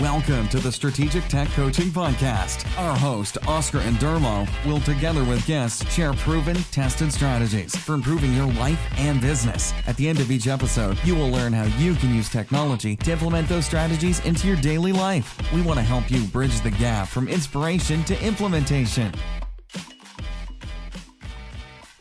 Welcome to the Strategic Tech Coaching Podcast. Our host, Oscar Andermo, will together with guests share proven, tested strategies for improving your life and business. At the end of each episode, you will learn how you can use technology to implement those strategies into your daily life. We want to help you bridge the gap from inspiration to implementation.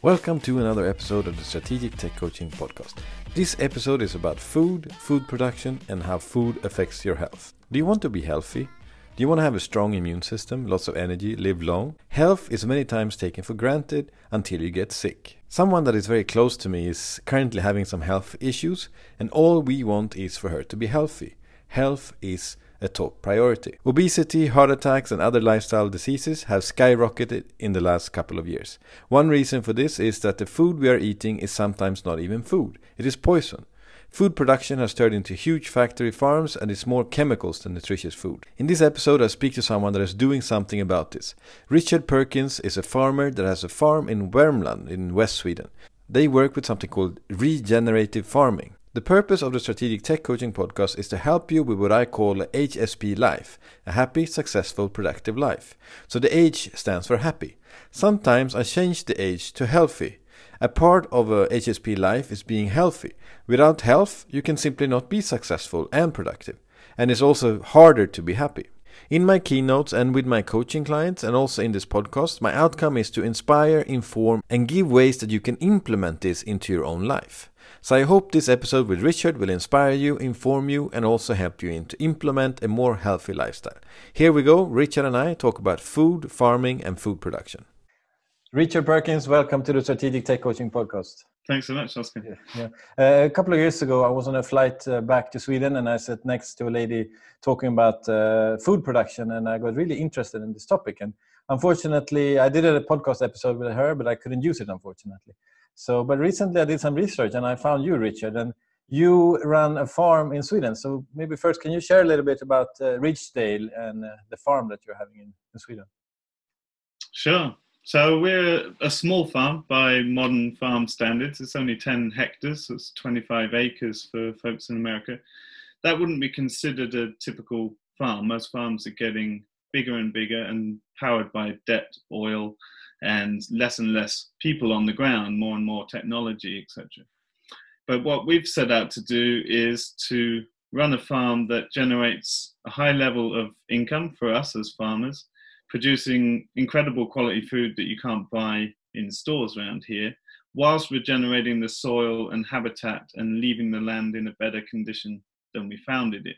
Welcome to another episode of the Strategic Tech Coaching Podcast. This episode is about food, food production, and how food affects your health. Do you want to be healthy? Do you want to have a strong immune system, lots of energy, live long? Health is many times taken for granted until you get sick. Someone that is very close to me is currently having some health issues, and all we want is for her to be healthy. Health is a top priority. Obesity, heart attacks, and other lifestyle diseases have skyrocketed in the last couple of years. One reason for this is that the food we are eating is sometimes not even food, it is poison. Food production has turned into huge factory farms and it's more chemicals than nutritious food. In this episode, I speak to someone that is doing something about this. Richard Perkins is a farmer that has a farm in Värmland in West Sweden. They work with something called regenerative farming. The purpose of the Strategic Tech Coaching Podcast is to help you with what I call a HSP life, a happy, successful, productive life. So the H stands for happy. Sometimes I change the H to healthy. A part of a HSP life is being healthy. Without health, you can simply not be successful and productive. And it's also harder to be happy. In my keynotes and with my coaching clients, and also in this podcast, my outcome is to inspire, inform, and give ways that you can implement this into your own life. So I hope this episode with Richard will inspire you, inform you, and also help you in to implement a more healthy lifestyle. Here we go. Richard and I talk about food, farming, and food production. Richard Perkins, welcome to the Strategic Tech Coaching Podcast. Thanks so much, Oscar. Yeah. yeah. Uh, a couple of years ago, I was on a flight uh, back to Sweden and I sat next to a lady talking about uh, food production, and I got really interested in this topic. And unfortunately, I did a podcast episode with her, but I couldn't use it, unfortunately. So, but recently I did some research and I found you, Richard, and you run a farm in Sweden. So maybe first, can you share a little bit about uh, Ridgedale and uh, the farm that you're having in, in Sweden? Sure. So we're a small farm by modern farm standards. It's only 10 hectares, so it's 25 acres for folks in America. That wouldn't be considered a typical farm. Most farms are getting bigger and bigger and powered by debt, oil, and less and less people on the ground, more and more technology, etc. But what we've set out to do is to run a farm that generates a high level of income for us as farmers, producing incredible quality food that you can't buy in stores around here, whilst regenerating the soil and habitat and leaving the land in a better condition than we founded it.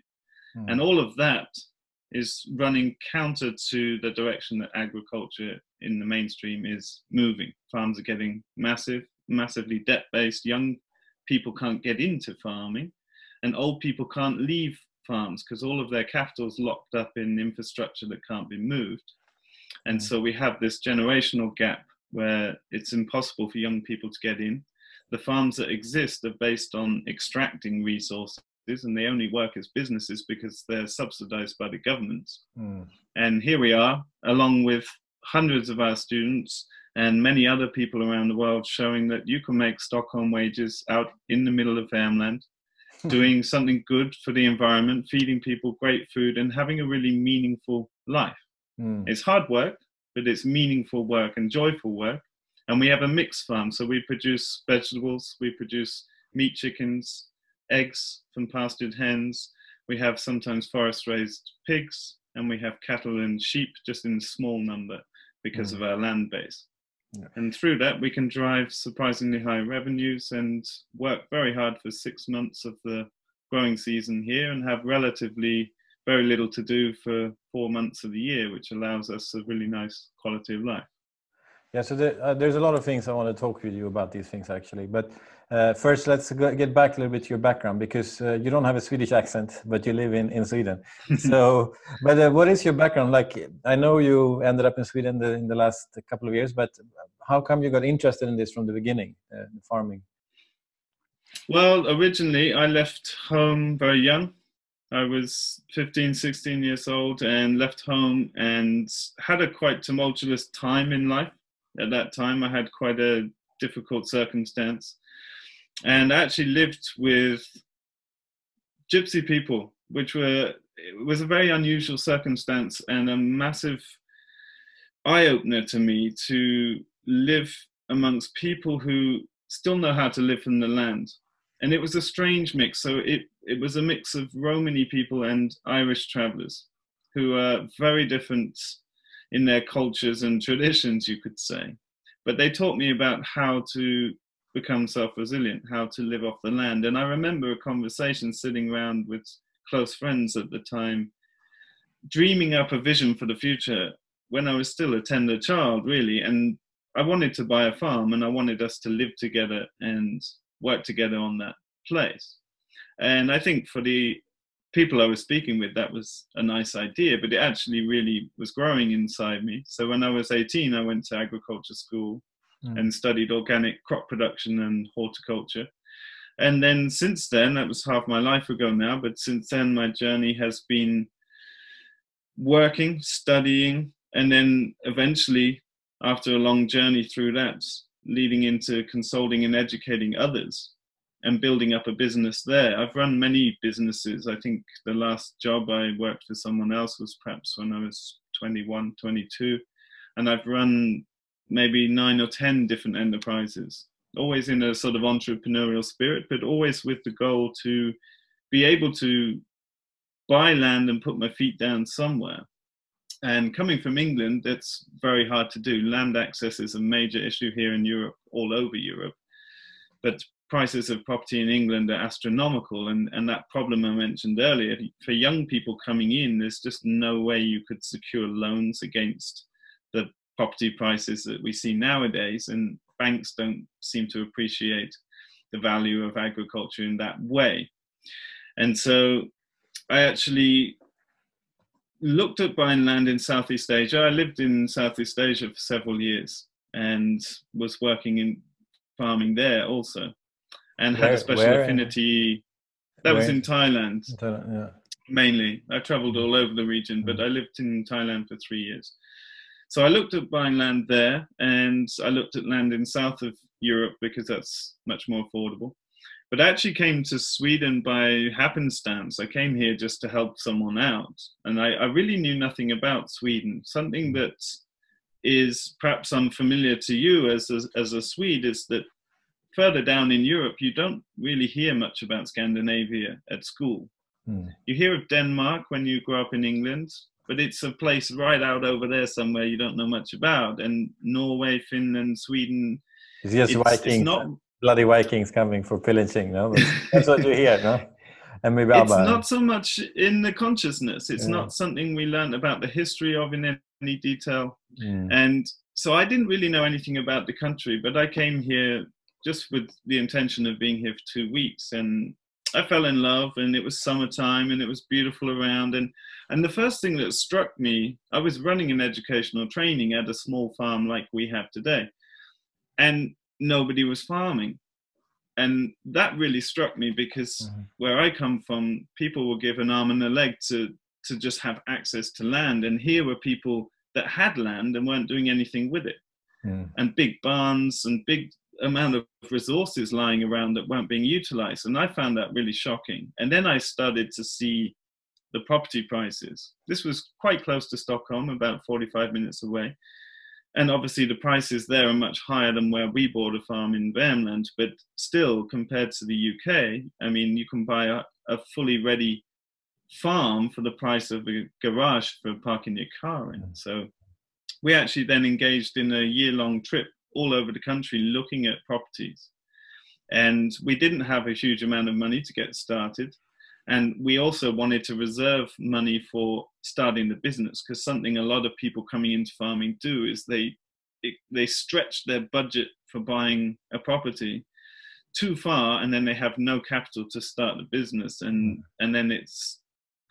Mm. And all of that is running counter to the direction that agriculture in the mainstream is moving. Farms are getting massive, massively debt based. Young people can't get into farming, and old people can't leave farms because all of their capital is locked up in infrastructure that can't be moved. And mm. so we have this generational gap where it's impossible for young people to get in. The farms that exist are based on extracting resources and they only work as businesses because they're subsidized by the government. Mm. And here we are, along with hundreds of our students and many other people around the world, showing that you can make Stockholm wages out in the middle of farmland, doing something good for the environment, feeding people great food, and having a really meaningful life. Mm. It's hard work, but it's meaningful work and joyful work. And we have a mixed farm, so we produce vegetables, we produce meat chickens, eggs from pastured hens. We have sometimes forest raised pigs, and we have cattle and sheep just in small number because mm. of our land base. Yeah. And through that, we can drive surprisingly high revenues and work very hard for six months of the growing season here and have relatively very little to do for four months of the year, which allows us a really nice quality of life. Yeah, so there, uh, there's a lot of things I want to talk with you about these things actually. But uh, first, let's go, get back a little bit to your background because uh, you don't have a Swedish accent, but you live in, in Sweden. so, but uh, what is your background? Like, I know you ended up in Sweden the, in the last couple of years, but how come you got interested in this from the beginning, uh, farming? Well, originally I left home very young. I was 15, 16 years old and left home and had a quite tumultuous time in life at that time. I had quite a difficult circumstance and I actually lived with gypsy people, which were it was a very unusual circumstance and a massive eye opener to me to live amongst people who still know how to live from the land. And it was a strange mix. So it, it was a mix of Romani people and Irish travelers who are very different in their cultures and traditions, you could say. But they taught me about how to become self resilient, how to live off the land. And I remember a conversation sitting around with close friends at the time, dreaming up a vision for the future when I was still a tender child, really. And I wanted to buy a farm and I wanted us to live together and work together on that place. And I think for the people I was speaking with, that was a nice idea, but it actually really was growing inside me. So when I was 18, I went to agriculture school mm. and studied organic crop production and horticulture. And then since then, that was half my life ago now, but since then, my journey has been working, studying, and then eventually, after a long journey through that, leading into consulting and educating others and building up a business there. I've run many businesses. I think the last job I worked for someone else was perhaps when I was 21, 22. And I've run maybe nine or 10 different enterprises, always in a sort of entrepreneurial spirit, but always with the goal to be able to buy land and put my feet down somewhere. And coming from England, that's very hard to do. Land access is a major issue here in Europe, all over Europe. But prices of property in England are astronomical, and, and that problem I mentioned earlier for young people coming in, there's just no way you could secure loans against the property prices that we see nowadays, and banks don't seem to appreciate the value of agriculture in that way. And so I actually looked at buying land in Southeast Asia. I lived in Southeast Asia for several years and was working in farming there also and where, had a special affinity. That where? was in Thailand, Thailand yeah. mainly. I traveled all over the region, but mm. I lived in Thailand for three years. So I looked at buying land there, and I looked at land in south of Europe because that's much more affordable. But I actually came to Sweden by happenstance. I came here just to help someone out, and I, I really knew nothing about Sweden. Something mm. that is perhaps unfamiliar to you as a, as a Swede is that further down in Europe, you don't really hear much about Scandinavia at school. Hmm. You hear of Denmark when you grow up in England, but it's a place right out over there somewhere you don't know much about. And Norway, Finland, Sweden. It's just it's, Vikings, it's not, bloody Vikings coming for pillaging. No, that's what you hear, no. And maybe it's not so much in the consciousness. It's yeah. not something we learn about the history of in any detail. Mm. And so I didn't really know anything about the country, but I came here just with the intention of being here for two weeks. And I fell in love, and it was summertime, and it was beautiful around. And and the first thing that struck me, I was running an educational training at a small farm like we have today, and nobody was farming. And that really struck me because mm-hmm. where I come from, people were given an arm and a leg to to just have access to land, and here were people that had land and weren't doing anything with it. Mm. And big barns and big amount of resources lying around that weren't being utilized. And I found that really shocking. And then I started to see the property prices. This was quite close to Stockholm, about 45 minutes away. And obviously, the prices there are much higher than where we bought a farm in Värmland. But still, compared to the UK, I mean, you can buy a, a fully ready farm for the price of a garage for parking your car in. Mm. So we actually then engaged in a year long trip all over the country looking at properties. And we didn't have a huge amount of money to get started. And we also wanted to reserve money for starting the business because something a lot of people coming into farming do is they they stretch their budget for buying a property too far and then they have no capital to start the business and and then it's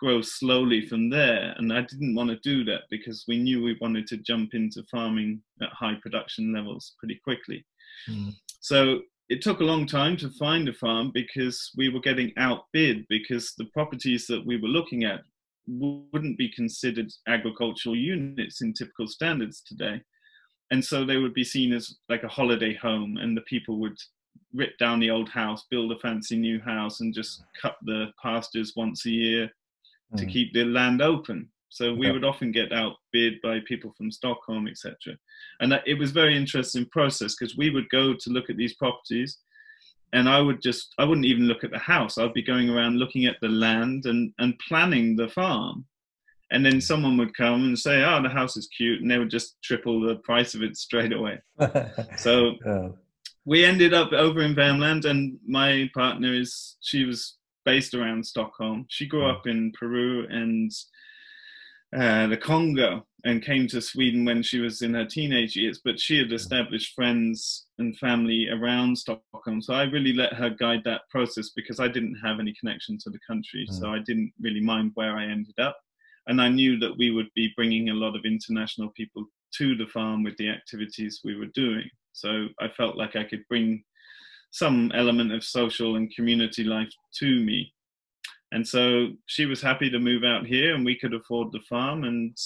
grow slowly from there. And I didn't want to do that because we knew we wanted to jump into farming at high production levels pretty quickly. Mm. So it took a long time to find a farm because we were getting outbid because the properties that we were looking at wouldn't be considered agricultural units in typical standards today. And so they would be seen as like a holiday home, and the people would rip down the old house, build a fancy new house, and just cut the pastures once a year mm. to keep the land open. So we would often get outbid by people from Stockholm, etc. And that, it was very interesting process because we would go to look at these properties, and I would just I wouldn't even look at the house. I'd be going around looking at the land and and planning the farm. And then someone would come and say, "Oh, the house is cute," and they would just triple the price of it straight away. so yeah. we ended up over in Värmland, and my partner is she was based around Stockholm. She grew up in Peru and uh, the Congo and came to Sweden when she was in her teenage years, but she had established friends and family around Stockholm. So I really let her guide that process because I didn't have any connection to the country. Mm. So I didn't really mind where I ended up. And I knew that we would be bringing a lot of international people to the farm with the activities we were doing. So I felt like I could bring some element of social and community life to me and so she was happy to move out here and we could afford the farm and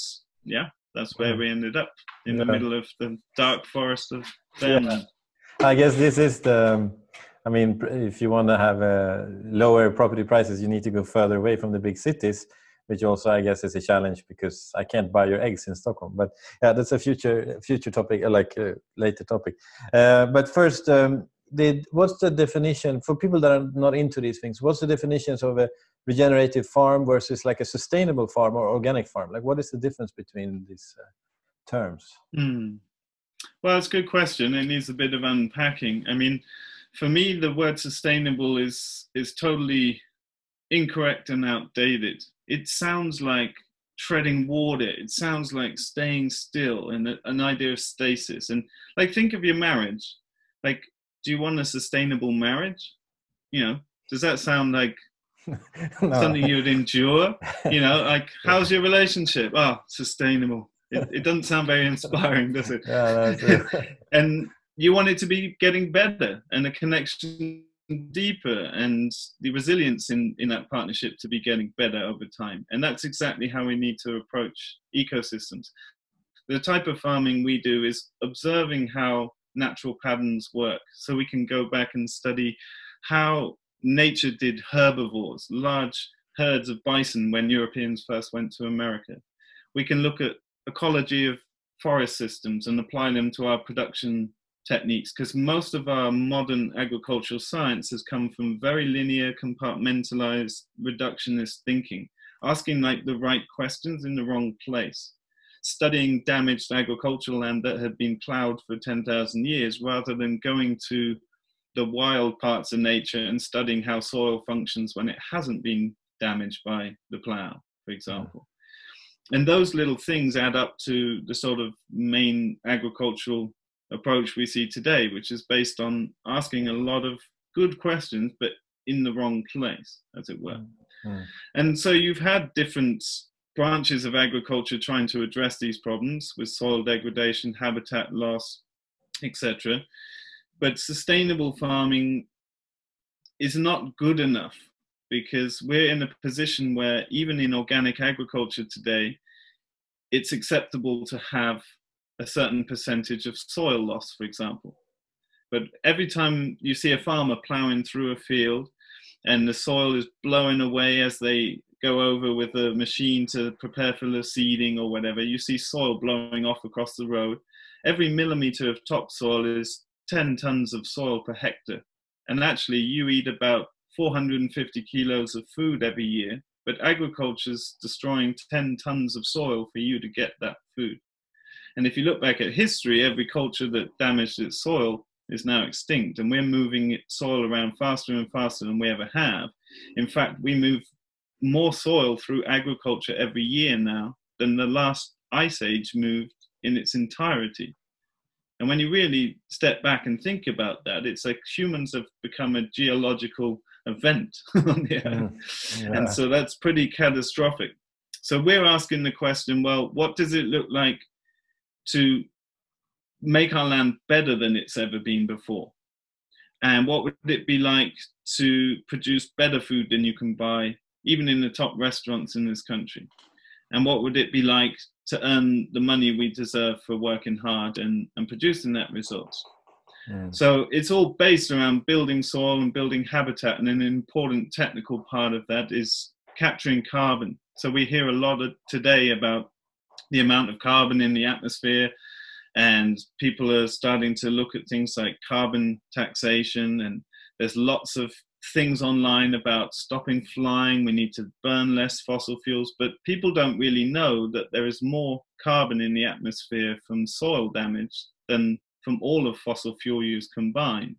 yeah that's where we ended up in yeah. the middle of the dark forest of Värmland. Yeah. I guess this is the I mean if you want to have a lower property prices you need to go further away from the big cities which also I guess is a challenge because I can't buy your eggs in Stockholm. But yeah, that's a future future topic, like a later topic. Uh, but first, um, did what's the definition for people that are not into these things? What's the definitions of a regenerative farm versus like a sustainable farm or organic farm? Like, what is the difference between these uh, terms? Mm. Well, it's a good question. It needs a bit of unpacking. I mean, for me, the word sustainable is is totally incorrect and outdated. It sounds like treading water. It sounds like staying still and an idea of stasis. And like, think of your marriage. Like, do you want a sustainable marriage? You know, does that sound like no. something you would endure. You know, like how's your relationship? Oh, sustainable. It, it doesn't sound very inspiring, does it? Yeah, it. and you want it to be getting better and the connection deeper and the resilience in, in that partnership to be getting better over time. And that's exactly how we need to approach ecosystems. The type of farming we do is observing how natural patterns work so we can go back and study how nature did herbivores, large herds of bison when Europeans first went to America. We can look at ecology of forest systems and apply them to our production techniques because most of our modern agricultural science has come from very linear, compartmentalized, reductionist thinking, asking like the right questions in the wrong place, studying damaged agricultural land that had been plowed for 10,000 years rather than going to the wild parts of nature and studying how soil functions when it hasn't been damaged by the plow, for example. And those little things add up to the sort of main agricultural approach we see today, which is based on asking a lot of good questions, but in the wrong place, as it were. Mm-hmm. And so you've had different branches of agriculture trying to address these problems with soil degradation, habitat loss, etc but sustainable farming is not good enough because we're in a position where even in organic agriculture today it's acceptable to have a certain percentage of soil loss for example. But every time you see a farmer plowing through a field and the soil is blowing away as they go over with a machine to prepare for the seeding or whatever you see soil blowing off across the road every millimeter of topsoil is 10 tons of soil per hectare. And actually, you eat about 450 kilos of food every year, but agriculture is destroying 10 tons of soil for you to get that food. And if you look back at history, every culture that damaged its soil is now extinct, and we're moving soil around faster and faster than we ever have. In fact, we move more soil through agriculture every year now than the last ice age moved in its entirety. And when you really step back and think about that, it's like humans have become a geological event on the earth. Mm, yeah. And so that's pretty catastrophic. So we're asking the question well, what does it look like to make our land better than it's ever been before? And what would it be like to produce better food than you can buy, even in the top restaurants in this country? And what would it be like to earn the money we deserve for working hard and, and producing that resource. Mm. So it's all based around building soil and building habitat, and an important technical part of that is capturing carbon. So we hear a lot of, today about the amount of carbon in the atmosphere, and people are starting to look at things like carbon taxation. And there's lots of things online about stopping flying. We need to burn less fossil fuels, but people don't really know that there is more carbon in the atmosphere from soil damage than from all of fossil fuel use combined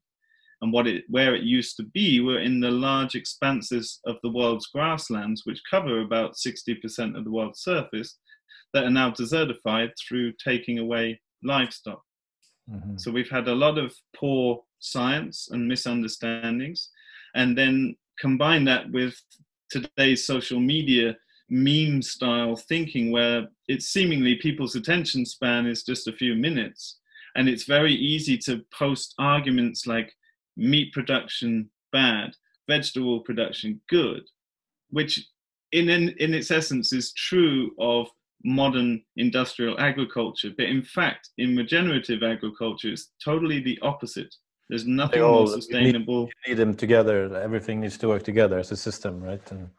and what it where it used to be were in the large expanses of the world's grasslands which cover about 60% of the world's surface that are now desertified through taking away livestock mm-hmm. so we've had a lot of poor science and misunderstandings and then combine that with today's social media meme style thinking where it's seemingly people's attention span is just a few minutes and it's very easy to post arguments like meat production bad, vegetable production good, which in, in, in its essence is true of modern industrial agriculture. But in fact, in regenerative agriculture, it's totally the opposite. There's nothing all, more sustainable. You need, you need, them together. Everything needs to work together as a system, right? And...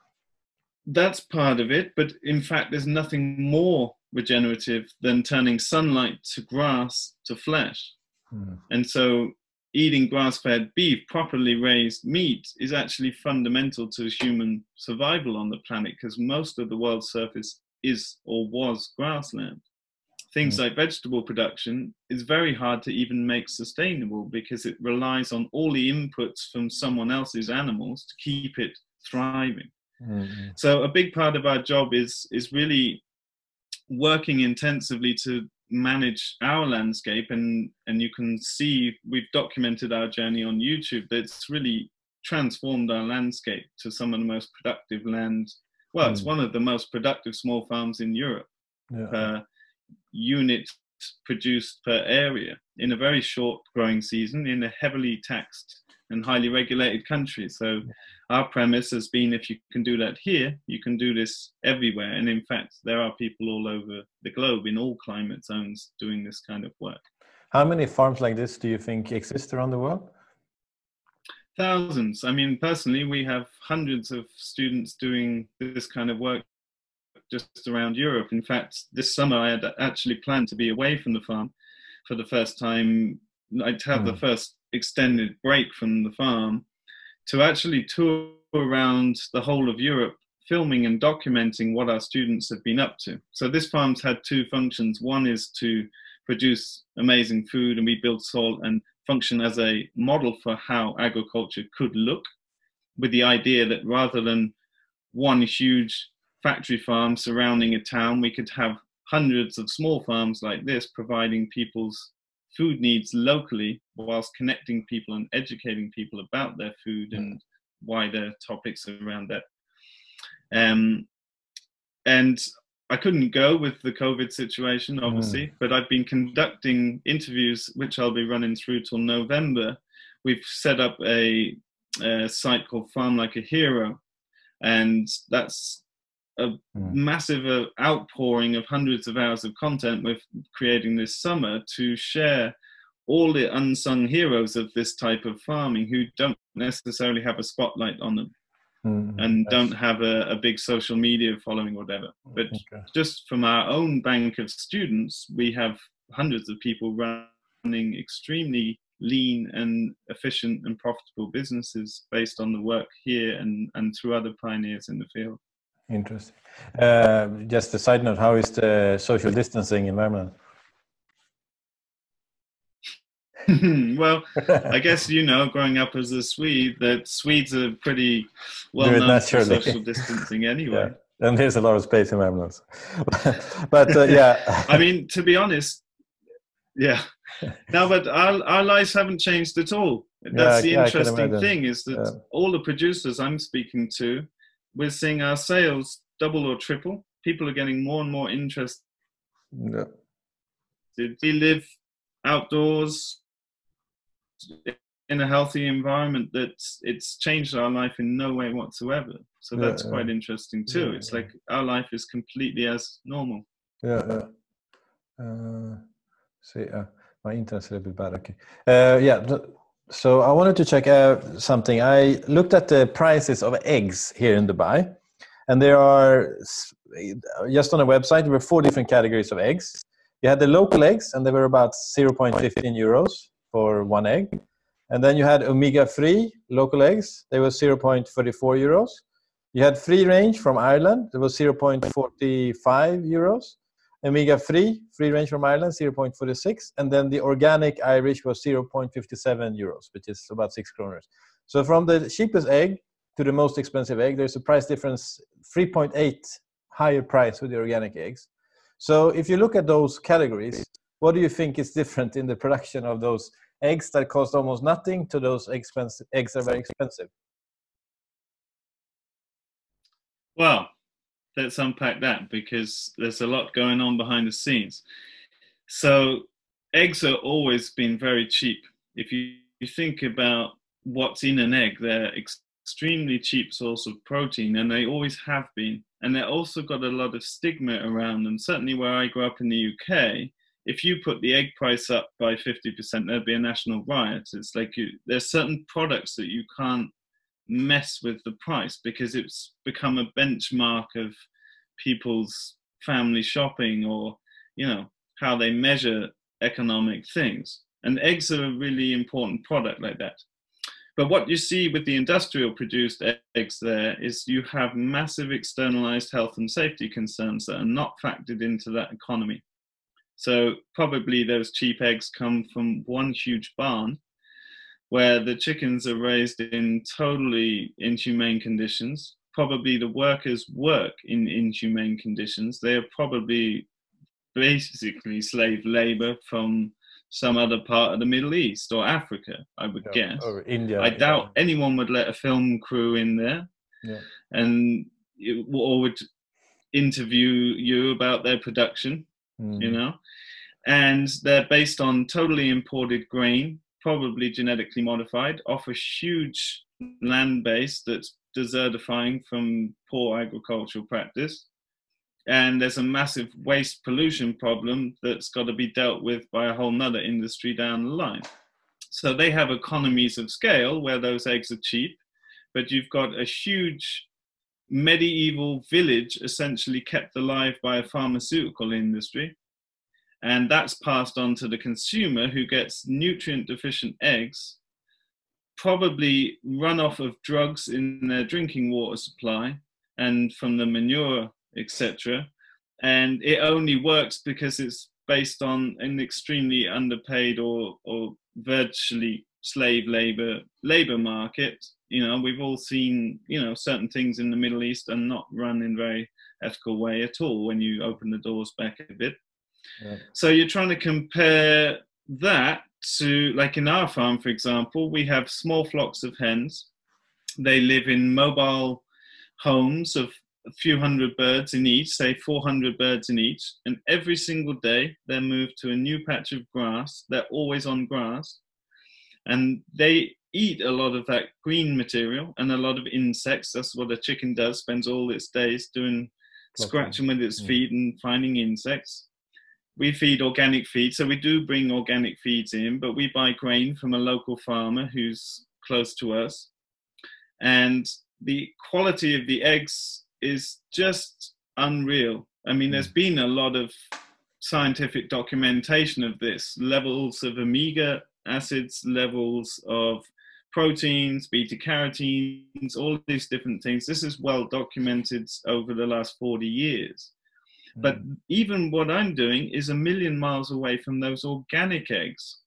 That's part of it. But in fact, there's nothing more regenerative than turning sunlight to grass to flesh. Hmm. And so eating grass fed beef, properly raised meat, is actually fundamental to human survival on the planet because most of the world's surface is or was grassland. Things mm. like vegetable production is very hard to even make sustainable because it relies on all the inputs from someone else's animals to keep it thriving. Mm-hmm. So a big part of our job is is really working intensively to manage our landscape and and you can see we've documented our journey on youtube that's really transformed our landscape to some of the most productive land well mm. it's one of the most productive small farms in europe yeah. per unit produced per area in a very short growing season in a heavily taxed and highly regulated country. So our premise has been if you can do that here, you can do this everywhere. And in fact, there are people all over the globe in all climate zones doing this kind of work. How many farms like this do you think exist around the world? Thousands. I mean, personally, we have hundreds of students doing this kind of work just around Europe. In fact, this summer I had actually planned to be away from the farm for the first time. I'd have mm. the hmm. first extended break from the farm to actually tour around the whole of Europe filming and documenting what our students have been up to. So this farm's had two functions. One is to produce amazing food and we build salt and function as a model for how agriculture could look with the idea that rather than one huge factory farm surrounding a town, we could have hundreds of small farms like this providing people's food needs locally whilst connecting people and educating people about their food and wider topics around that. Um, and I couldn't go with the COVID situation, obviously, mm. but I've been conducting interviews, which I'll be running through till November. We've set up a, a site called Farm Like a Hero, and that's a mm. massive uh, outpouring of hundreds of hours of content we're creating this summer to share all the unsung heroes of this type of farming who don't necessarily have a spotlight on them mm, and don't have a, a, big social media following or whatever. But okay. just from our own bank of students, we have hundreds of people running extremely lean and efficient and profitable businesses based on the work here and, and through other pioneers in the field. Interesting. Uh, just a side note, how is the social distancing in Värmland? well, I guess you know, growing up as a Swede, that Swedes are pretty well known for social distancing anyway. Yeah. And there's a lot of space in Värmland. but uh, yeah. I mean, to be honest, yeah. No, but our, our lives haven't changed at all. That's yeah, the interesting thing is that all the producers I'm speaking to we're seeing our sales double or triple. People are getting more and more interested. Yeah. We live outdoors in a healthy environment that it's changed our life in no way whatsoever. So that's yeah, quite interesting too. it's like our life is completely as normal. Yeah, yeah. Uh, see, uh, my internet's a little bit bad. Okay. Uh, yeah, so I wanted to check out something. I looked at the prices of eggs here in Dubai, and there are just on a website there were four different categories of eggs. You had the local eggs, and they were about 0.15 euros for one egg. And then you had omega-free local eggs. They were 0.34 euros. You had free range from Ireland. It was 0.45 euros. Omega free, free range from Ireland, 0.46. And then the organic Irish was 0.57 euros, which is about six kroners. So from the cheapest egg to the most expensive egg, there's a price difference, 3.8 higher price with the organic eggs. So if you look at those categories, what do you think is different in the production of those eggs that cost almost nothing to those expensive eggs that are very expensive? Well, let's unpack that because there's a lot going on behind the scenes. So, eggs have always been very cheap. If you, you think about what's in an egg, they're extremely cheap source of protein, and they always have been. And they've also got a lot of stigma around them. Certainly, where I grew up in the UK, if you put the egg price up by 50%, there'd be a national riot. It's like you, there's certain products that you can't mess with the price because it's become a benchmark of people's family shopping or, you know, how they measure economic things. And eggs are a really important product like that. But what you see with the industrial produced eggs there is you have massive externalized health and safety concerns that are not factored into that economy. So probably those cheap eggs come from one huge barn where the chickens are raised in totally inhumane conditions. Probably the workers work in inhumane conditions. They are probably basically slave labor from some other part of the Middle East or Africa, I would yeah, guess. Or India. I doubt anyone would let a film crew in there yeah. and or would interview you about their production, mm. you know and they're based on totally imported grain, probably genetically modified, off a huge land base that's desertifying from poor agricultural practice. And there's a massive waste pollution problem that's got to be dealt with by a whole nother industry down the line. So they have economies of scale where those eggs are cheap, but you've got a huge medieval village essentially kept alive by a pharmaceutical industry and that's passed on to the consumer who gets nutrient deficient eggs probably runoff of drugs in their drinking water supply and from the manure etc and it only works because it's based on an extremely underpaid or or virtually slave labor labor market. You know we've all seen you know certain things in the middle east are not run in very ethical way at all when you open the doors back a bit so you're trying to compare that to, like in our farm, for example, we have small flocks of hens. They live in mobile homes of a few hundred birds in each, say 400 birds in each, and every single day they're moved to a new patch of grass. They're always on grass, and they eat a lot of that green material and a lot of insects. That's what a chicken does, spends all its days doing scratching with its feet and finding insects we feed organic feed, so we do bring organic feeds in, but we buy grain from a local farmer who's close to us. And the quality of the eggs is just unreal. I mean, there's hmm. been a lot of scientific documentation of this levels of omega acids, levels of proteins, beta carotenes, all these different things. This is well documented over the last 40 years. But even what I'm doing is a million miles away from those organic eggs.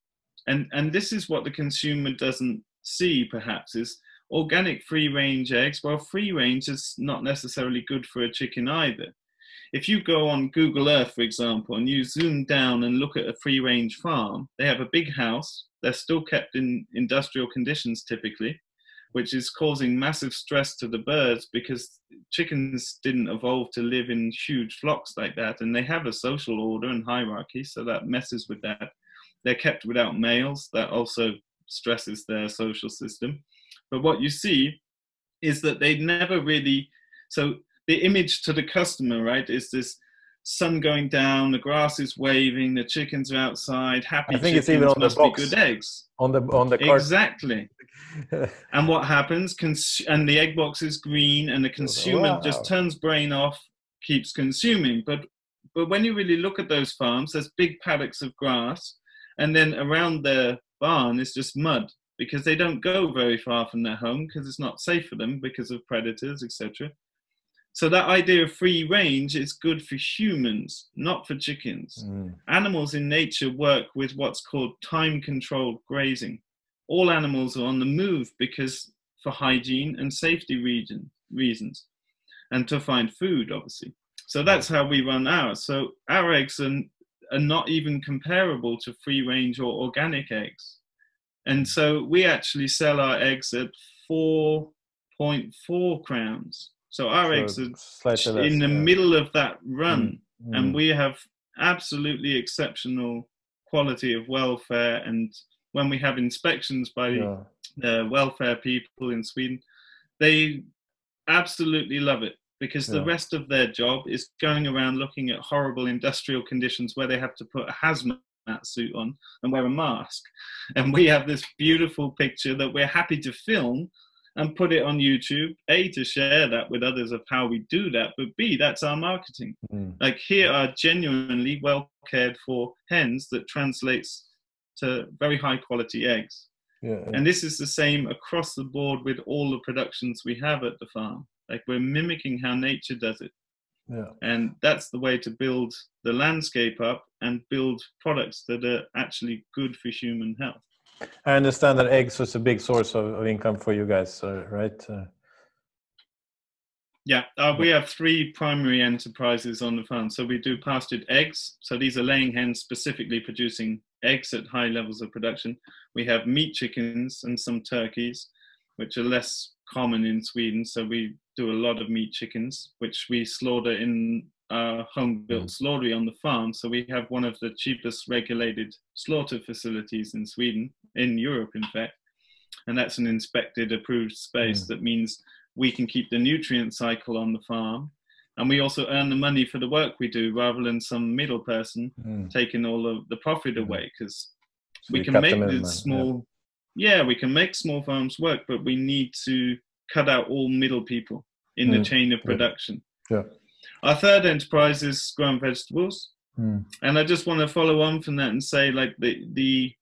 And, and this is what the consumer doesn't see, perhaps, is organic free range eggs. Well, free range is not necessarily good for a chicken either. If you go on Google Earth, for example, and you zoom down and look at a free range farm, they have a big house. They're still kept in industrial conditions typically which is causing massive stress to the birds because chickens didn't evolve to live in huge flocks like that and they have a social order and hierarchy so that messes with that. They're kept without males. That also stresses their social system. But what you see is that they never really so the image to the customer right is this sun going down, the grass is waving, the chickens are outside, happy. I think chickens, it's even on the box. good eggs on the on the cart, exactly and what happens? Cons- and the egg box is green, and the oh, consumer Wow. just turns brain off, keeps consuming. But but when you really look at those farms, there's big paddocks of grass, and then around their barn is just mud because they don't go very far from their home because it's not safe for them because of predators, etc. So that idea of free range is good for humans, not for chickens Mm. animals in nature work with what's called time controlled grazing. All animals are on the move because for hygiene and safety region, reasons and to find food, obviously. So that's how we run ours. So our eggs are, are not even comparable to free range or organic eggs. And so we actually sell our eggs at 4.4 crowns. So our So eggs are slightly less, in the yeah. middle of that run Mm. and we have absolutely exceptional quality of welfare and when we have inspections by yeah. the welfare people in sweden they absolutely love it because the rest of their job is going around looking at horrible industrial conditions where they have to put a hazmat suit on and wear a mask and we have this beautiful picture that we're happy to film and put it on youtube a to share that with others of how we do that but b that's our marketing Mm. like here are genuinely well cared for hens that translates to very high quality eggs yeah. and this is the same across the board with all the productions we have at the farm like we're mimicking how nature does it yeah. and that's the way to build the landscape up and build products that are actually good for human health I understand that eggs was a big source of, of income for you guys, uh, right? Uh, Yeah, uh, we have three primary enterprises on the farm. So we do pastured eggs. So these are laying hens specifically producing eggs at high levels of production. We have meat chickens and some turkeys, which are less common in Sweden. So we do a lot of meat chickens, which we slaughter in our home built slaughtery on the farm. So we have one of the cheapest regulated slaughter facilities in Sweden, in Europe, in fact. And that's an inspected, approved space. Mm. That means we can keep the nutrient cycle on the farm and we also earn the money for the work we do rather than some middle person mm. taking all of the profit Mm. away because So we can make the small yeah. we can make small farms work but we need to cut out all middle people in the Mm. chain of production Yeah. Our third enterprise is grown vegetables Mm. and I just want to follow on from that and say, like the the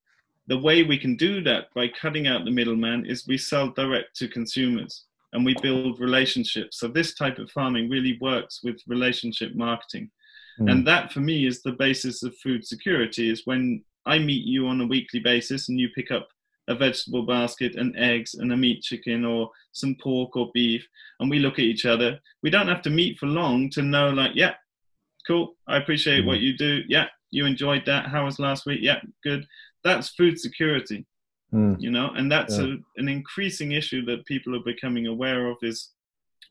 the way we can do that by cutting out the middleman is we sell direct to consumers and we build relationships. So this type of farming really works with relationship marketing, Mm. and that for me is the basis of food security. Is when I meet you on a weekly basis and you pick up a vegetable basket and eggs and a meat chicken or some pork or beef and we look at each other. We don't have to meet for long to know like yeah cool i appreciate what you do. Yeah you enjoyed that. How was last week? Yeah good. That's food security Mm. you know and that's Yeah. a, an increasing issue that people are becoming aware of is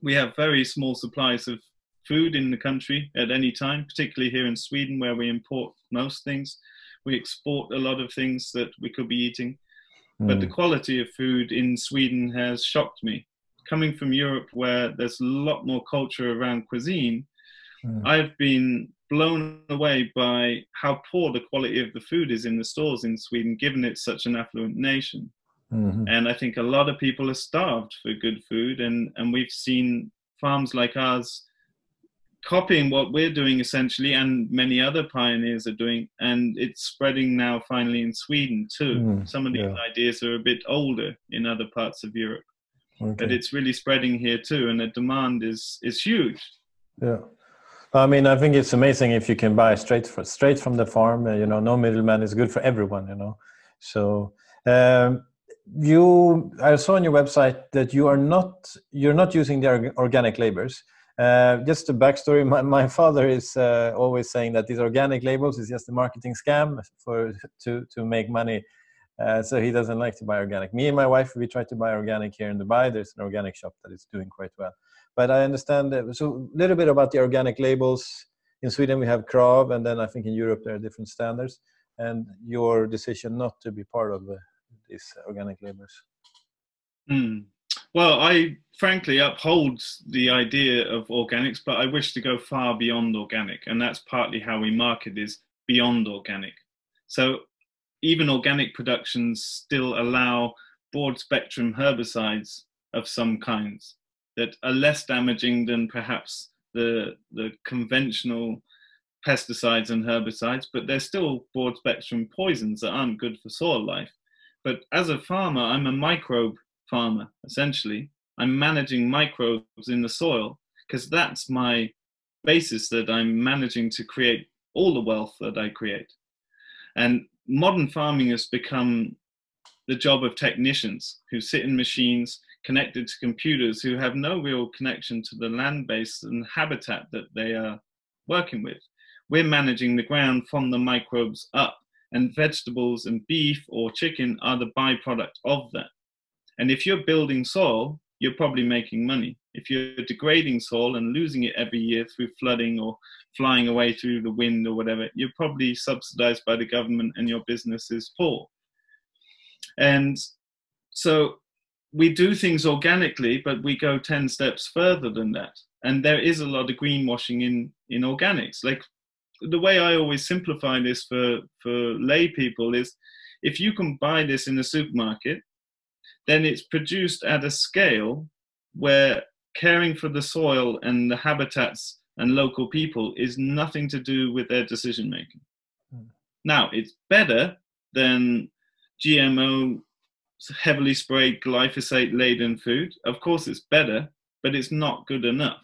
we have very small supplies of food in the country at any time particularly here in sweden where we import most things. We export a lot of things that we could be eating but the Mm. quality of food in sweden has shocked me coming from europe where there's a lot more culture around cuisine Mm. i've been blown away by how poor the quality of the food is in the stores in sweden given it's such an affluent nation Mhm. and I think a lot of people are starved for good food, and and we've seen farms like ours copying what we're doing essentially, and many other pioneers are doing, and it's spreading now finally in Sweden too. Mm, Some of these yeah. ideas are a bit older in other parts of Europe, but it's really spreading here too, and the demand is is huge. Yeah. I mean, I think it's amazing if you can buy straight for, straight from the farm. You know, no middleman is good for everyone. You know, so um, you. I saw on your website that you are not you're not using the org- organic labels. Uh, just a backstory. My, my father is uh, always saying that these organic labels is just a marketing scam for to to make money. Uh, so he doesn't like to buy organic. Me and my wife, we try to buy organic here in Dubai. There's an organic shop that is doing quite well but I understand that. So, a little bit about the organic labels. In Sweden, we have Krav, and then I think in Europe there are different standards. And your decision not to be part of uh, these organic labels. Hmm. Well, I frankly uphold the idea of organics, but I wish to go far beyond organic, and that's partly how we market is beyond organic. So even organic productions still allow broad spectrum herbicides of some kinds that are less damaging than perhaps the the conventional pesticides and herbicides, but they're still broad spectrum poisons that aren't good for soil life. But as a farmer, I'm a microbe farmer essentially. I'm managing microbes in the soil because that's my basis that I'm managing to create all the wealth that I create. And modern farming has become the job of technicians who sit in machines connected to computers who have no real connection to the land base and habitat that they are working with. We're managing the ground from the microbes up, and vegetables and beef or chicken are the byproduct of that. And if you're building soil, you're probably making money. If you're degrading soil and losing it every year through flooding or flying away through the wind or whatever, you're probably subsidized by the government and your business is poor. And so we do things organically, but we go 10 steps further than that. And there is a lot of greenwashing in, in organics. Like the way I always simplify this for, for lay people is if you can buy this in a supermarket, then it's produced at a scale where caring for the soil and the habitats and local people is nothing to do with their decision making. Mm. Now, it's better than GMO heavily sprayed glyphosate laden food. Of course, it's better, but it's not good enough.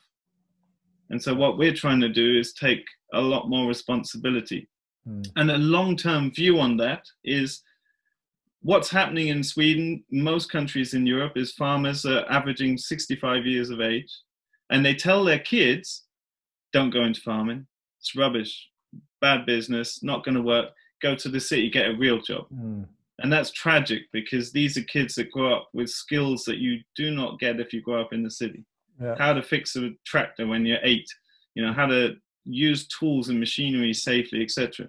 And so, what we're trying to do is take a lot more responsibility. Mm. And a long term view on that is what's happening in Sweden, most countries in Europe, is farmers are averaging 65 years of age, and they tell their kids, don't go into farming. It's rubbish, bad business, not going to work. Go to the city, get a real job. Mm. And that's tragic because these are kids that grow up with skills that you do not get if you grow up in the city. Yeah. How to fix a tractor when you're eight, you know, how to use tools and machinery safely, etc.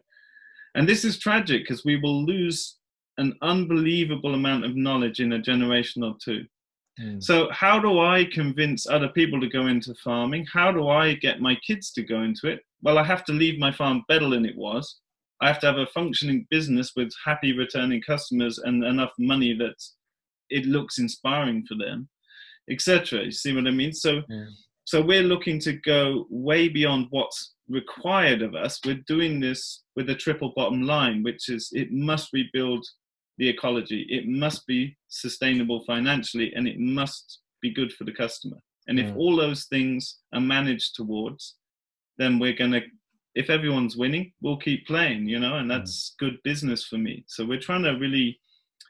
And this is tragic because we will lose an unbelievable amount of knowledge in a generation or two. Mm. So, how do I convince other people to go into farming? How do I get my kids to go into it? Well, I have to leave my farm better than it was. I have to have a functioning business with happy returning customers and enough money that it looks inspiring for them, etc. You see what I mean? So, yeah. so we're looking to go way beyond what's required of us. We're doing this with a triple bottom line, which is it must rebuild the ecology, it must be sustainable financially, and it must be good for the customer. And yeah. if all those things are managed towards, then we're going to if everyone's winning, we'll keep playing, you know, and that's mm. good business for me. So we're trying to really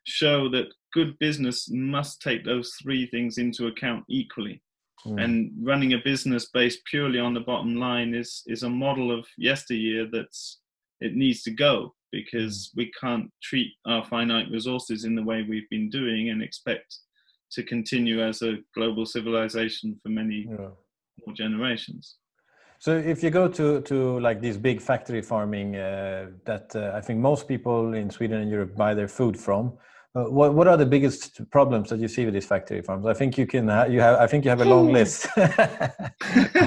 show that good business must take those three things into account equally. Mm. And running a business based purely on the bottom line is is a model of yesteryear that's it needs to go because we can't treat our finite resources in the way we've been doing and expect to continue as a global civilization for many yeah. more generations. So if you go to to like these big factory farming uh, that uh, I think most people in Sweden and Europe buy their food from, uh, what what are the biggest problems that you see with these factory farms? I think you can you have I think you have a long list.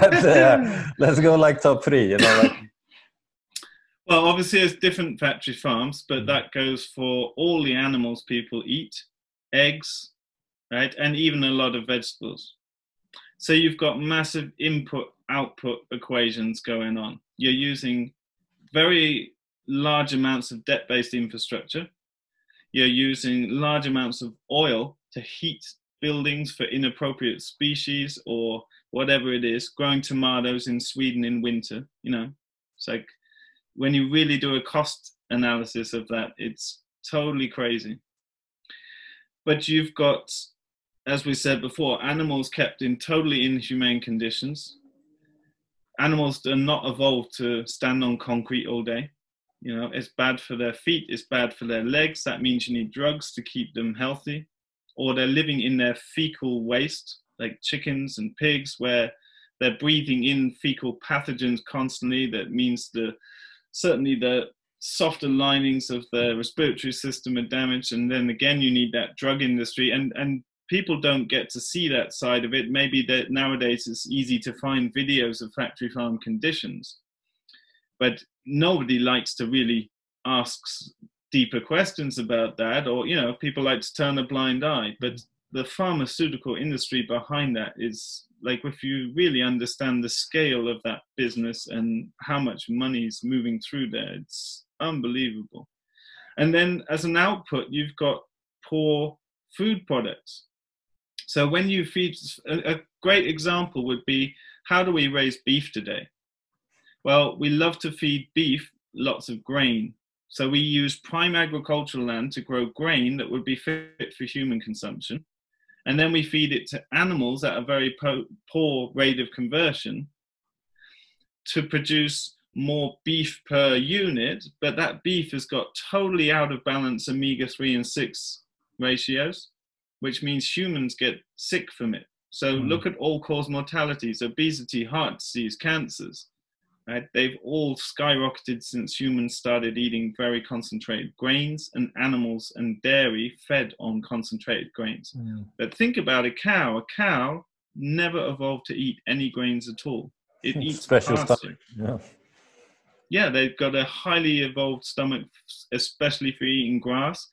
but, uh, let's go like top three. You know, like... Well, obviously, there's different factory farms, but mm-hmm. that goes for all the animals people eat, eggs, right, and even a lot of vegetables. So you've got massive input output equations going on. You're using very large amounts of debt based infrastructure. You're using large amounts of oil to heat buildings for inappropriate species or whatever it is, growing tomatoes in Sweden in winter. You know, it's like when you really do a cost analysis of that, it's totally crazy. But you've got, as we said before, animals kept in totally inhumane conditions animals are not evolved to stand on concrete all day. You know, it's bad for their feet, it's bad for their legs. That means you need drugs to keep them healthy. Or they're living in their fecal waste, like chickens and pigs, where they're breathing in fecal pathogens constantly. That means the certainly the softer linings of the respiratory system are damaged. And then again, you need that drug industry. And and people don't get to see that side of it. Maybe that nowadays it's easy to find videos of factory farm conditions, but nobody likes to really ask deeper questions about that, or you know, people like to turn a blind eye. But the pharmaceutical industry behind that is like if you really understand the scale of that business and how much money is moving through there, it's unbelievable. And then as an output, you've got poor food products. So when you feed, a, a great example would be how do we raise beef today? Well, we love to feed beef lots of grain. So we use prime agricultural land to grow grain that would be fit for human consumption. And then we feed it to animals at a very po- poor rate of conversion to produce more beef per unit, but that beef has got totally out of balance omega 3 and 6 ratios, which means humans get sick from it. So mm. look at all cause mortalities obesity, heart disease, cancers. Right? They've all skyrocketed since humans started eating very concentrated grains and animals and dairy fed on concentrated grains. Mm. But think about a cow. A cow never evolved to eat any grains at all. It eats special stuff. Yeah. Yeah, they've got a highly evolved stomach, especially for eating grass,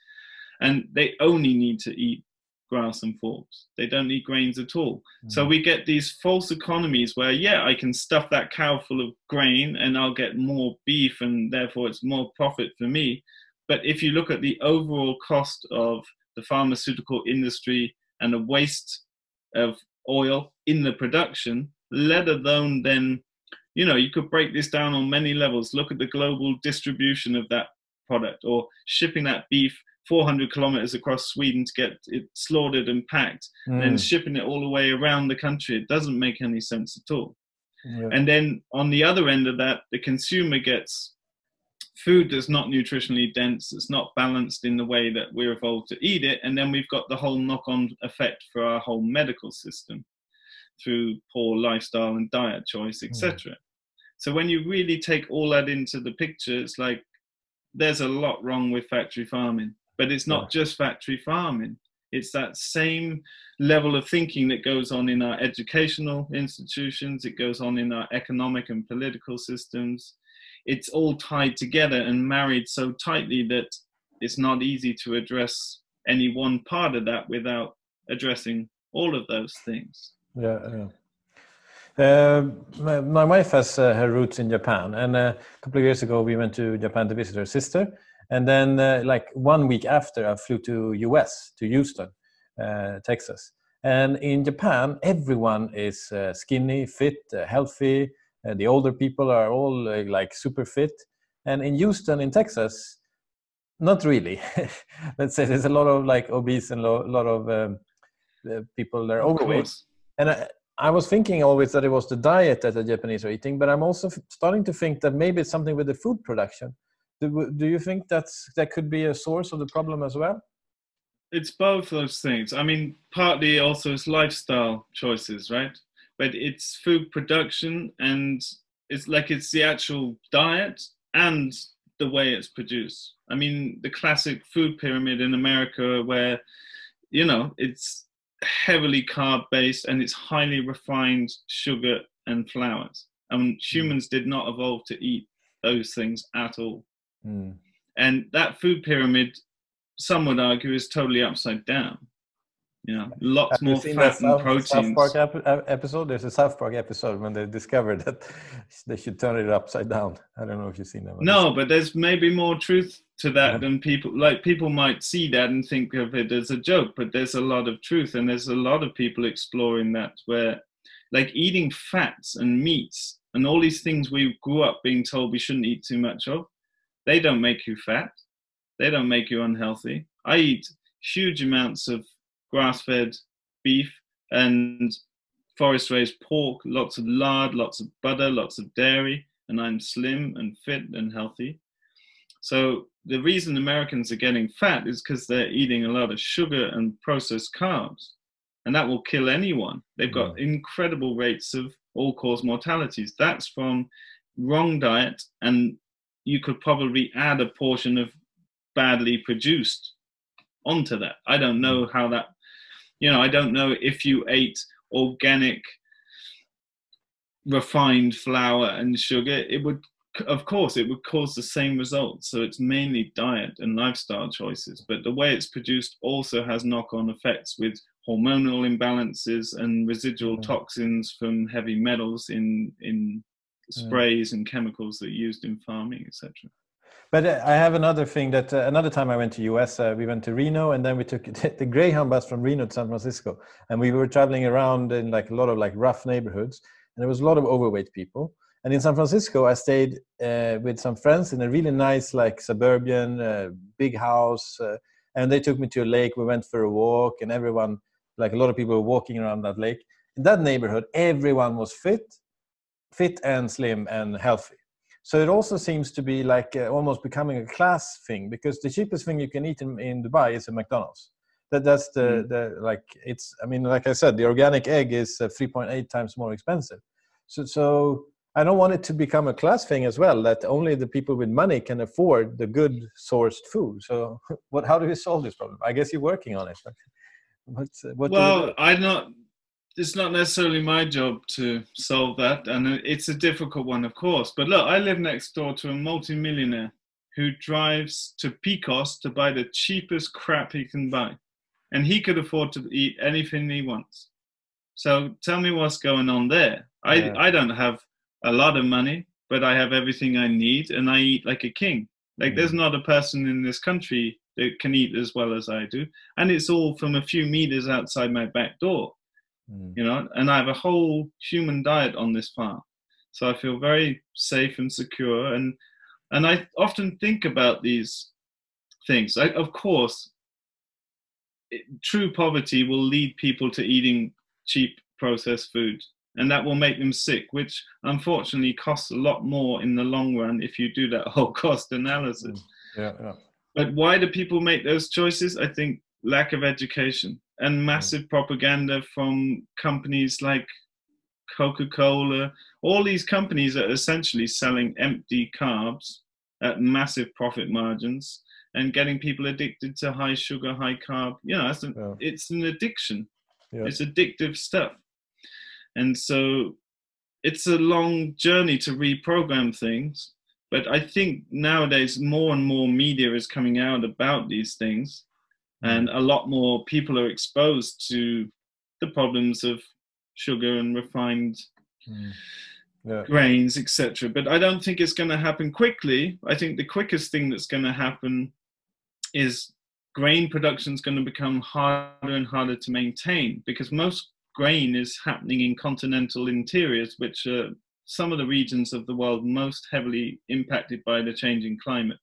and they only need to eat grass and forbs. They don't need grains at all. Mm. So we get these false economies where, yeah, I can stuff that cow full of grain and I'll get more beef and therefore it's more profit for me. But if you look at the overall cost of the pharmaceutical industry and the waste of oil in the production, let alone then, you know, you could break this down on many levels. Look at the global distribution of that product or shipping that beef 400 kilometers across Sweden to get it slaughtered and packed, mm. and then shipping it all the way around the country. It doesn't make any sense at all. Yeah. And then on the other end of that, the consumer gets food that's not nutritionally dense, it's not balanced in the way that we're evolved to eat it, and then we've got the whole knock-on effect for our whole medical system through poor lifestyle and diet choice, etc. Mm. So when you really take all that into the picture, it's like there's a lot wrong with factory farming. But it's not yeah. just factory farming. It's that same level of thinking that goes on in our educational institutions, it goes on in our economic and political systems. It's all tied together and married so tightly that it's not easy to address any one part of that without addressing all of those things. Yeah, yeah. Uh, my, my, wife has uh, her roots in Japan, and uh, a couple of years ago we went to Japan to visit her sister, and then, uh, like one week after, I flew to US to Houston, uh, Texas. And in Japan, everyone is uh, skinny, fit, uh, healthy. Uh, the older people are all uh, like super fit. And in Houston, in Texas, not really. Let's say there's a lot of like obese and a lo- lot of um, people that are overweight. And I, I was thinking always that it was the diet that the Japanese are eating, but I'm also f- starting to think that maybe it's something with the food production do, do you think that's that could be a source of the problem as well? It's both those things. I mean, partly also it's lifestyle choices, right? But it's food production and it's like it's the actual diet and the way it's produced. I mean, the classic food pyramid in America, where you know it's heavily carb based and it's highly refined sugar and flours. And hmm. humans did not evolve to eat those things at all. Mm. And that food pyramid, some would argue, is totally upside down. You know, lots Have more fat and proteins. South Park ep- episode. There's a South Park episode when they discovered that they should turn it upside down. I don't know if you've seen that. One. No, but there's maybe more truth to that yeah. than people like. People might see that and think of it as a joke, but there's a lot of truth, and there's a lot of people exploring that where, like, eating fats and meats and all these things we grew up being told we shouldn't eat too much of they don't make you fat. They don't make you unhealthy. I eat huge amounts of grass fed beef and forest raised pork, lots of lard, lots of butter, lots of dairy, and I'm slim and fit and healthy. So the reason Americans are getting fat is because they're eating a lot of sugar and processed carbs. And that will kill anyone. They've got yeah. incredible rates of all cause mortalities. That's from wrong diet and you could probably add a portion of badly produced onto that. I don't know hmm. how that, you know, I don't know if you ate organic refined flour and sugar, it would of course, it would cause the same results. So it's mainly diet and lifestyle choices, but the way it's produced also has knock-on effects with hormonal imbalances and residual mm. toxins from heavy metals in in sprays and chemicals that are used in farming, etc. But uh, I have another thing that uh, another time I went to US, uh, we went to Reno, and then we took the Greyhound bus from Reno to San Francisco, and we were traveling around in like a lot of like rough neighborhoods, and there was a lot of overweight people. And in San Francisco, I stayed uh, with some friends in a really nice like suburban uh, big house, uh, and they took me to a lake. We went for a walk, and everyone, like a lot of people, were walking around that lake. In that neighborhood, everyone was fit, fit and slim and healthy so it also seems to be like uh, almost becoming a class thing because the cheapest thing you can eat in, in Dubai is a McDonald's. That that's the mm. the like it's. I mean, like I said, the organic egg is uh, 3.8 times more expensive. So so I don't want it to become a class thing as well. That only the people with money can afford the good sourced food. So what? How do we solve this problem? I guess you're working on it. What's, what well, I'm not it's not necessarily my job to solve that, and it's a difficult one, of course. But look, I live next door to a multimillionaire who drives to Picos to buy the cheapest crap he can buy, and he could afford to eat anything he wants. So tell me what's going on there. I I don't have a lot of money, but I have everything I need, and I eat like a king. Like mm. there's not a person in this country that can eat as well as I do, and it's all from a few meters outside my back door mm. you know, and I have a whole human diet on this farm. So I feel very safe and secure. And, and I often think about these things. I, of course, it, true poverty will lead people to eating cheap processed food and that will make them sick, which unfortunately costs a lot more in the long run if you do that whole cost analysis. Mm. Yeah, yeah. But why do people make those choices? I think lack of education and massive propaganda from companies like Coca Cola. All these companies are essentially selling empty carbs at massive profit margins and getting people addicted to high sugar, high carb. You know, an, yeah. it's an addiction. Yeah. It's addictive stuff. And so it's a long journey to reprogram things. But I think nowadays more and more media is coming out about these things and a lot more people are exposed to the problems of sugar and refined mm. yeah. grains, etc. But I don't think it's going to happen quickly. I think the quickest thing that's going to happen is grain production is going to become harder and harder to maintain because most grain is happening in continental interiors, which are some of the regions of the world most heavily impacted by the changing climate.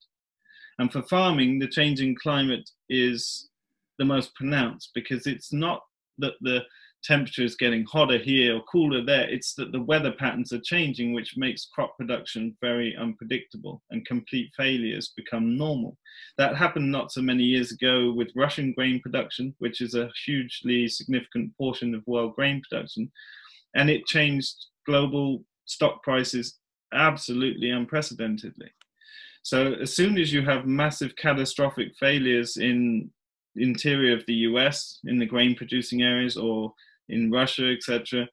And for farming, the changing climate is the most pronounced because it's not that the temperature is getting hotter here or cooler there, it's that the weather patterns are changing, which makes crop production very unpredictable and complete failures become normal. That happened not so many years ago with Russian grain production, which is a hugely significant portion of world grain production, and it changed global stock prices absolutely unprecedentedly. So as soon as you have massive catastrophic failures in interior of the US in the grain producing areas or in Russia, etc.,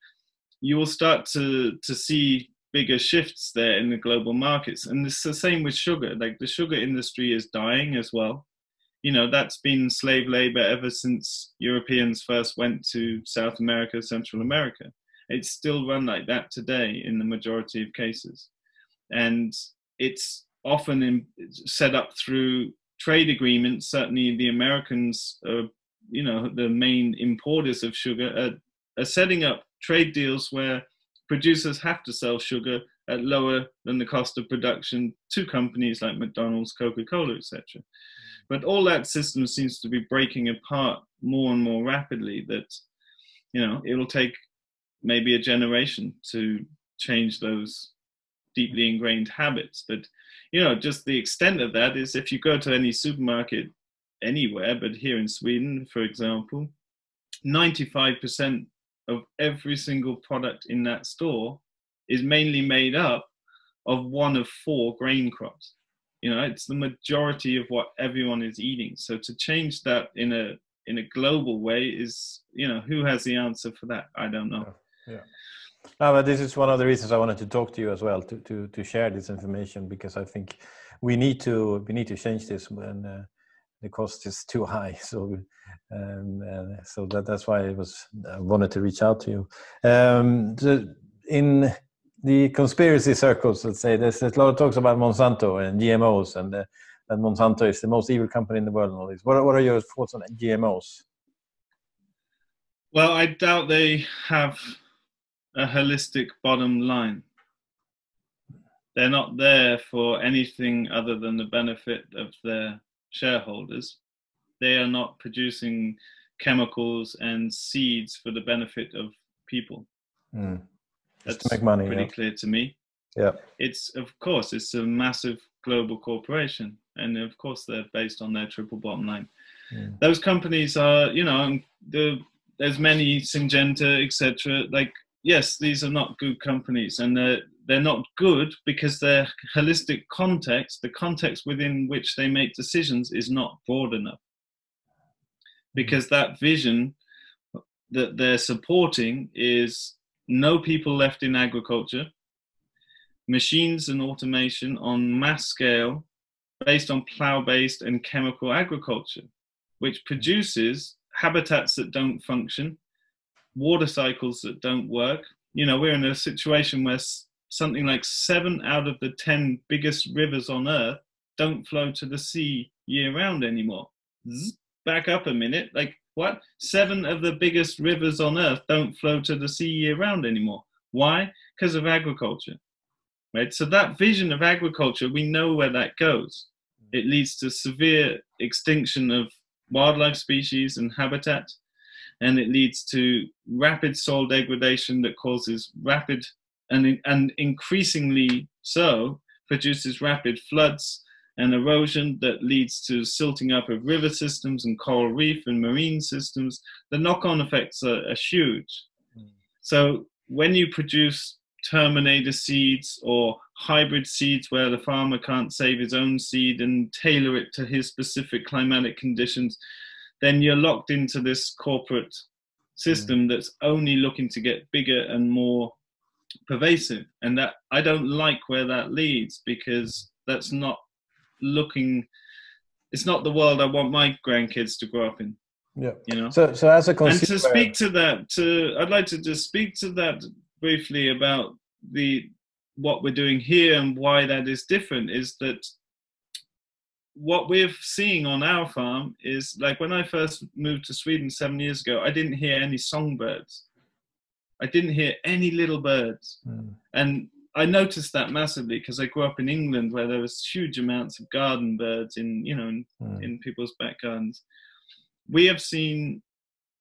you will start to to see bigger shifts there in the global markets. And it's the same with sugar. Like the sugar industry is dying as well. You know, that's been slave labor ever since Europeans first went to South America, Central America. It's still run like that today in the majority of cases. And it's often in, set up through trade agreements, certainly the Americans, are, you know, the main importers of sugar, are, are setting up trade deals where producers have to sell sugar at lower than the cost of production to companies like McDonald's, Coca-Cola, etc. But all that system seems to be breaking apart more and more rapidly. That you know it will take maybe a generation to change those deeply ingrained habits. But you know, just the extent of that is if you go to any supermarket anywhere, but here in Sweden, for example, 95% of every single product in that store is mainly made up of one of four grain crops. You know, it's the majority of what everyone is eating. So to change that in a in a global way is, you know, who has the answer for that? I don't know. Yeah. yeah. No, but this is one of the reasons I wanted to talk to you as well to to to share this information because I think we need to we need to change this when uh, the cost is too high. So um, uh, so that that's why I was I wanted to reach out to you. Um, the, in the conspiracy circles, let's say there's, there's, a lot of talks about Monsanto and GMOs and uh, that Monsanto is the most evil company in the world and all this. What are, what are your thoughts on GMOs? Well, I doubt they have a holistic bottom line. They're not there for anything other than the benefit of their shareholders. They are not producing chemicals and seeds for the benefit of people. Mm. That's make money, pretty yeah. clear to me. Yeah. It's of course it's a massive global corporation, and of course they're based on their triple bottom line. Mm. Those companies are, you know, the, there's many Syngenta, etc. Like yes, these are not good companies, and they're they're not good because their holistic context, the context within which they make decisions, is not broad enough. Mm-hmm. Because that vision that they're supporting is no people left in agriculture, machines and automation on mass scale based on plow based and chemical agriculture, which produces habitats that don't function, water cycles that don't work. You know, we're in a situation where something like seven out of the 10 biggest rivers on earth don't flow to the sea year round anymore. Zzz, back up a minute. Like, what? Seven of the biggest rivers on earth don't flow to the sea year round anymore. Why? Because of agriculture. Right? So, that vision of agriculture, we know where that goes. It leads to severe extinction of wildlife species and habitat, and it leads to rapid soil degradation that causes rapid and, and increasingly so produces rapid floods and erosion that leads to silting up of river systems and coral reef and marine systems. The knock on effects are, are huge. So when you produce terminator seeds or hybrid seeds where the farmer can't save his own seed and tailor it to his specific climatic conditions, then you're locked into this corporate system mm. that's only looking to get bigger and more pervasive. And that i don't like where that leads because that's not looking it's not the world i want my grandkids to grow up in Yeah. you know? So so as a and to speak to that to i'd like to just speak to that briefly about the what we're doing here and why that is different is that what we're seeing on our farm is like when i first moved to sweden seven years ago i didn't hear any songbirds i didn't hear any little birds Mm. and I noticed that massively because I grew up in England where there was huge amounts of garden birds in you know in, Mm. in people's back gardens. We have seen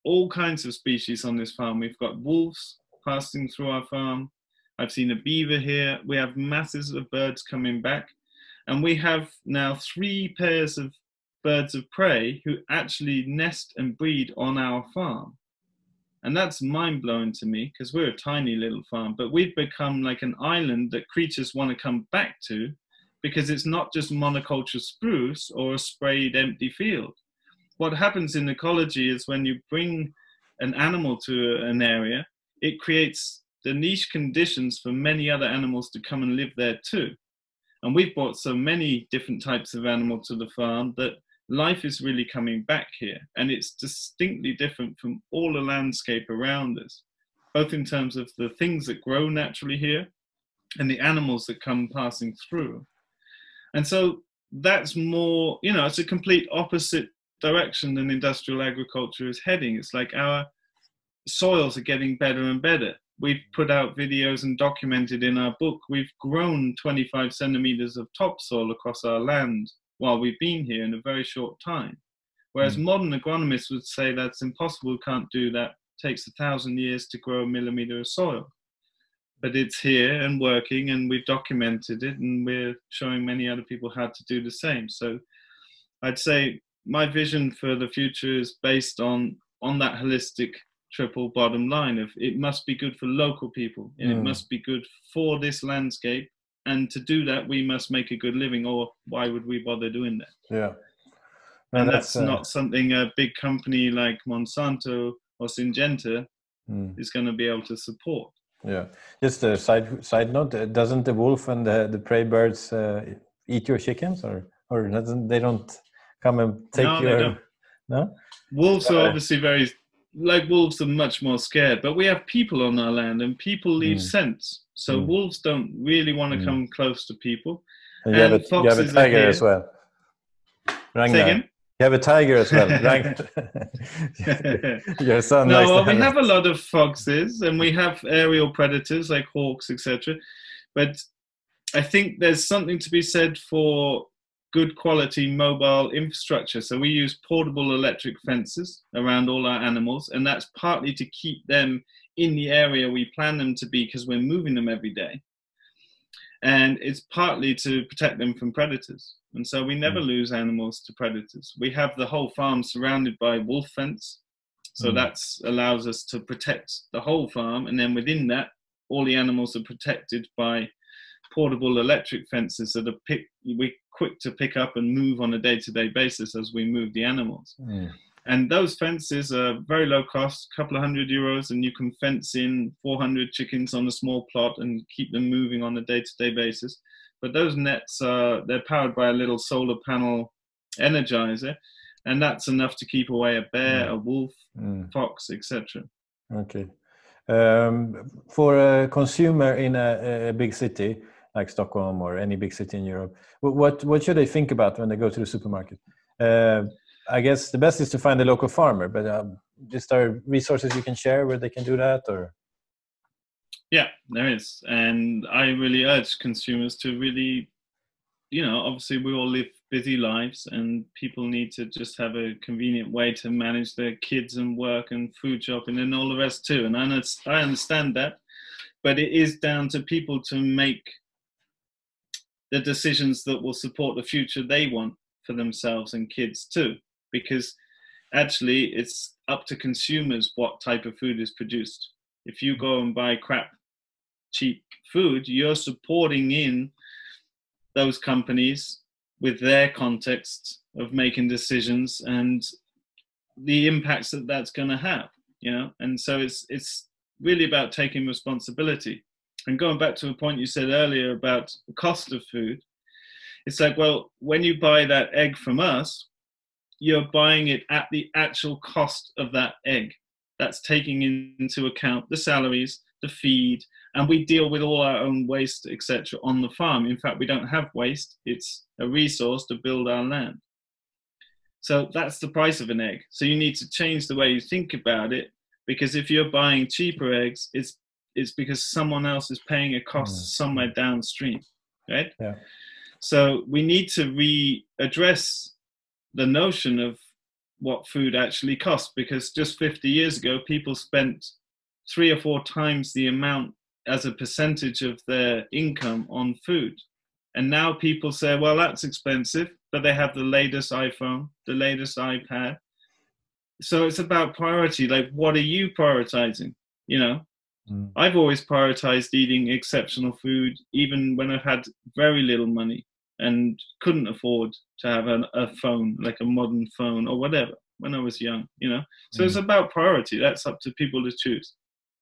all kinds of species on this farm. We've got wolves passing through our farm. I've seen a beaver here. We have masses of birds coming back, and we have now three pairs of birds of prey who actually nest and breed on our farm. And that's mind blowing to me because we're a tiny little farm, but we've become like an island that creatures want to come back to because it's not just monoculture spruce or a sprayed empty field. What happens in ecology is when you bring an animal to an area, it creates the niche conditions for many other animals to come and live there too. And we've brought so many different types of animal to the farm that life is really coming back here. And it's distinctly different from all the landscape around us both in terms of the things that grow naturally here and the animals that come passing through. And so that's more you know it's a complete opposite direction than industrial agriculture is heading. It's like our soils are getting better and better we've put out videos and documented in our book we've grown 25 centimeters of topsoil across our land while we've been here in a very short time. Whereas Mm. modern agronomists would say that's impossible, can't do that, takes a thousand years to grow a millimeter of soil. But it's here and working, and we've documented it, and we're showing many other people how to do the same. So I'd say my vision for the future is based on on that holistic triple bottom line of it must be good for local people and it Mm. must be good for this landscape and to do that we must make a good living or why would we bother doing that yeah. No, and that's, uh, not something a big company like monsanto or syngenta mm. is going to be able to support Yeah. Just a side side note: uh, Doesn't the wolf and the, the prey birds uh, eat your chickens, or or doesn't they don't come and take No, your? No. Wolves are Uh, obviously very like wolves are much more scared, but we have people on our land and people leave Mm. scents. So Mm. wolves don't really want to Mm. come close to people. And you have, And a, you have a tiger as well. Ragnar. again? You have a tiger as well. Your son no, well, we have have a lot of foxes and we have aerial predators like hawks, etc. But I think there's something to be said for good quality mobile infrastructure. So we use portable electric fences around all our animals, and that's partly to keep them in the area we plan them to be because we're moving them every day. And it's partly to protect them from predators. And so we never lose animals to predators. We have the whole farm surrounded by wolf fence. So Mm. that allows us to protect the whole farm. And then within that, all the animals are protected by portable electric fences that are pick, we quick to pick up and move on a day-to-day basis as we move the animals. Mm. And those fences are very low cost, a couple of hundred euros, and you can fence in 400 chickens on a small plot and keep them moving on a day-to-day basis. But those nets are they're powered by a little solar panel energizer, and that's enough to keep away a bear, a wolf, Mm. fox, etc. Okay. Um, for a consumer in a, a big city like Stockholm or any big city in Europe, what what should they think about when they go to the supermarket? Uh, I guess the best is to find a local farmer, but um, is there resources you can share where they can do that? Or Yeah, there is. And I really urge consumers to really, you know, obviously we all live busy lives and people need to just have a convenient way to manage their kids and work and food shopping and all the rest too. And I I understand that, but it is down to people to make the decisions that will support the future they want for themselves and kids too. Because actually, it's up to consumers what type of food is produced. If you go and buy crap cheap food, you're supporting in those companies with their context of making decisions and the impacts that that's going to have, you know. And so it's it's really about taking responsibility. And going back to a point you said earlier about the cost of food, it's like, well, when you buy that egg from us, you're buying it at the actual cost of that egg. That's taking into account the salaries, the feed, and we deal with all our own waste, etc., on the farm. In fact, we don't have waste; it's a resource to build our land. So that's the price of an egg. So you need to change the way you think about it, because if you're buying cheaper eggs, it's it's because someone else is paying a cost Mm. somewhere downstream, right? Yeah. So we need to readdress the notion of what food actually costs, because just 50 years ago, people spent three or four times the amount as a percentage of their income on food. And now people say, well, that's expensive, but they have the latest iPhone, the latest iPad. So it's about priority. Like, what are you prioritizing? You know, Mm. I've always prioritized eating exceptional food, even when I've had very little money and couldn't afford to have an, a phone, like a modern phone or whatever, when I was young, you know. So it's about priority. That's up to people to choose.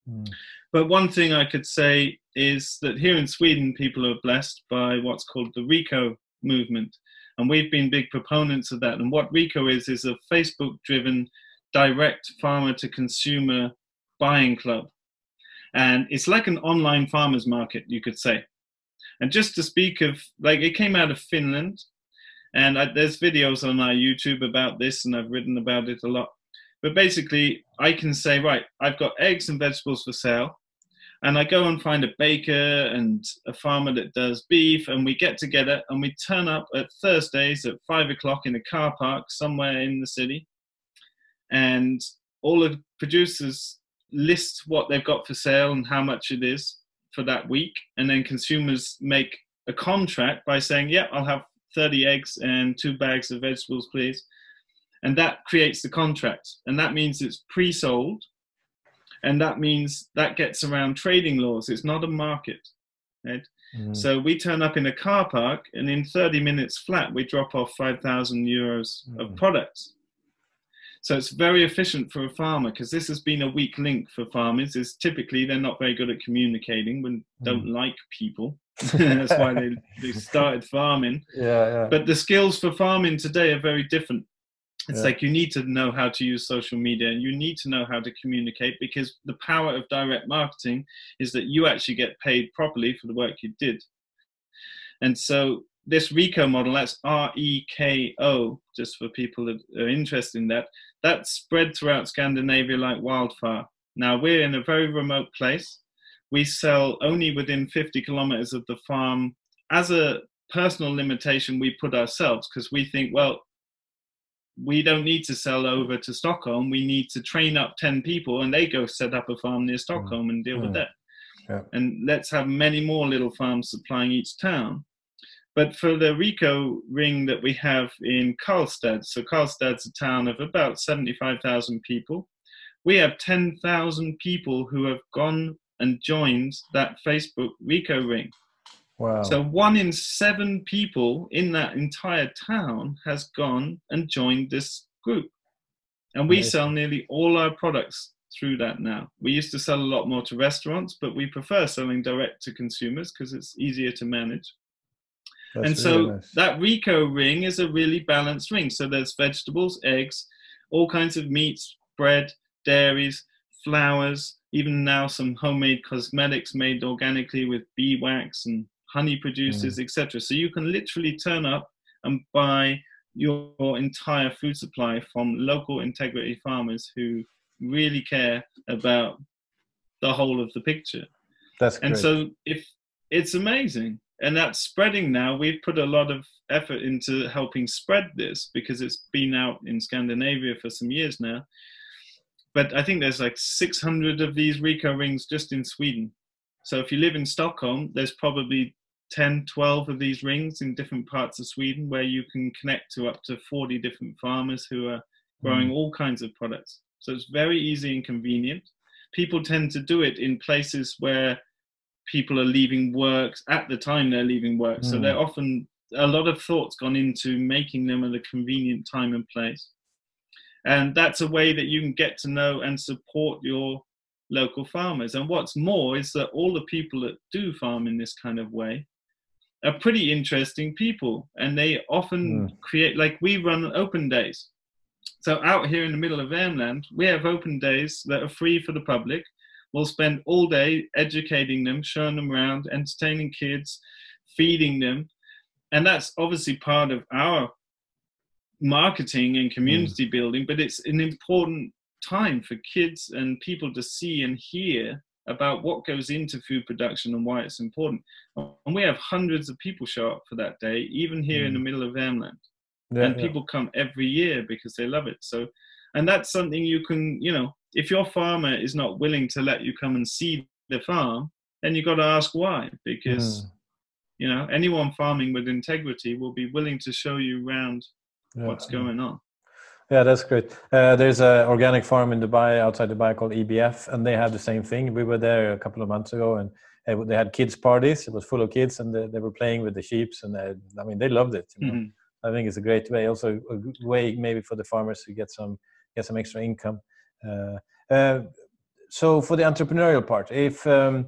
Mm. But one thing I could say is that here in Sweden, people are blessed by what's called the REKO movement. And we've been big proponents of that. And what REKO is, is a Facebook driven direct farmer to consumer buying club. And it's like an online farmers market, you could say. And just to speak of, like, it came out of Finland. And I, there's videos on our YouTube about this, and I've written about it a lot. But basically, I can say, right, I've got eggs and vegetables for sale and I go and find a baker and a farmer that does beef, and we get together and we turn up at Thursdays at five o'clock in a car park somewhere in the city, and all the producers list what they've got for sale and how much it is for that week, and then consumers make a contract by saying, "Yeah, I'll have 30 eggs and two bags of vegetables, please," and that creates the contract, and that means it's pre-sold and that means that gets around trading laws. It's not a market, right? Mm. So we turn up in a car park, and in 30 minutes flat, we drop off 5,000 euros of Mm. products. So it's very efficient for a farmer because this has been a weak link for farmers. Is typically they're not very good at communicating when don't hmm. like people. That's why they, they started farming. Yeah, yeah. But the skills for farming today are very different. It's Yeah. like you need to know how to use social media and you need to know how to communicate because the power of direct marketing is that you actually get paid properly for the work you did. And so this REKO model, that's R E K O, just for people that are interested in that, that's spread throughout Scandinavia like wildfire. Now we're in a very remote place. We sell only within 50 kilometers of the farm as a personal limitation we put ourselves because we think, well, we don't need to sell over to Stockholm. We need to train up 10 people and they go set up a farm near Stockholm and deal with Mm. that. Yeah. And let's have many more little farms supplying each town. But for the REKO ring that we have in Karlstad, so Karlstad's a town of about 75,000 people, we have 10,000 people who have gone and joined that Facebook REKO ring. Wow. So one in seven people in that entire town has gone and joined this group. And we Amazing. sell nearly all our products through that now. We used to sell a lot more to restaurants, but we prefer selling direct to consumers because it's easier to manage. That's and so really nice. that REKO ring is a really balanced ring. So there's vegetables, eggs, all kinds of meats, bread, dairies, flowers, even now some homemade cosmetics made organically with beeswax and honey producers, mm. etc. So you can literally turn up and buy your entire food supply from local integrity farmers who really care about the whole of the picture. That's And great. so if it's amazing and that's spreading now, we've put a lot of effort into helping spread this because it's been out in Scandinavia for some years now. But I think there's like 600 of these REKO rings just in Sweden. So if you live in Stockholm, there's probably 10, 12 of these rings in different parts of Sweden where you can connect to up to 40 different farmers who are growing mm. all kinds of products. So it's very easy and convenient. People tend to do it in places where people are leaving work at the time they're leaving work. So Mm. they're often a lot of thoughts gone into making them at a convenient time and place. And that's a way that you can get to know and support your local farmers. And what's more is that all the people that do farm in this kind of way are pretty interesting people. And they often create, like we run open days. So out here in the middle of Värmland, we have open days that are free for the public. We'll spend all day educating them, showing them around, entertaining kids, feeding them. And that's obviously part of our marketing and community mm. building, but it's an important time for kids and people to see and hear about what goes into food production and why it's important. And we have hundreds of people show up for that day, even here in the mm. middle of Värmland Yeah, and yeah. people come every year because they love it so and that's something you can you know if your farmer is not willing to let you come and see the farm then you've got to ask why because Mm. you know anyone farming with integrity will be willing to show you around Yeah, what's going on Yeah, that's great. Uh, there's an organic farm in Dubai, outside Dubai, called EBF, and they have the same thing. We were there a couple of months ago, and they had kids parties. It was full of kids, and they, they were playing with the sheeps, and they, I mean, they loved it. You know? Mhm. I think it's a great way, also a way maybe for the farmers to get some get some extra income. Uh, uh, so for the entrepreneurial part, if um,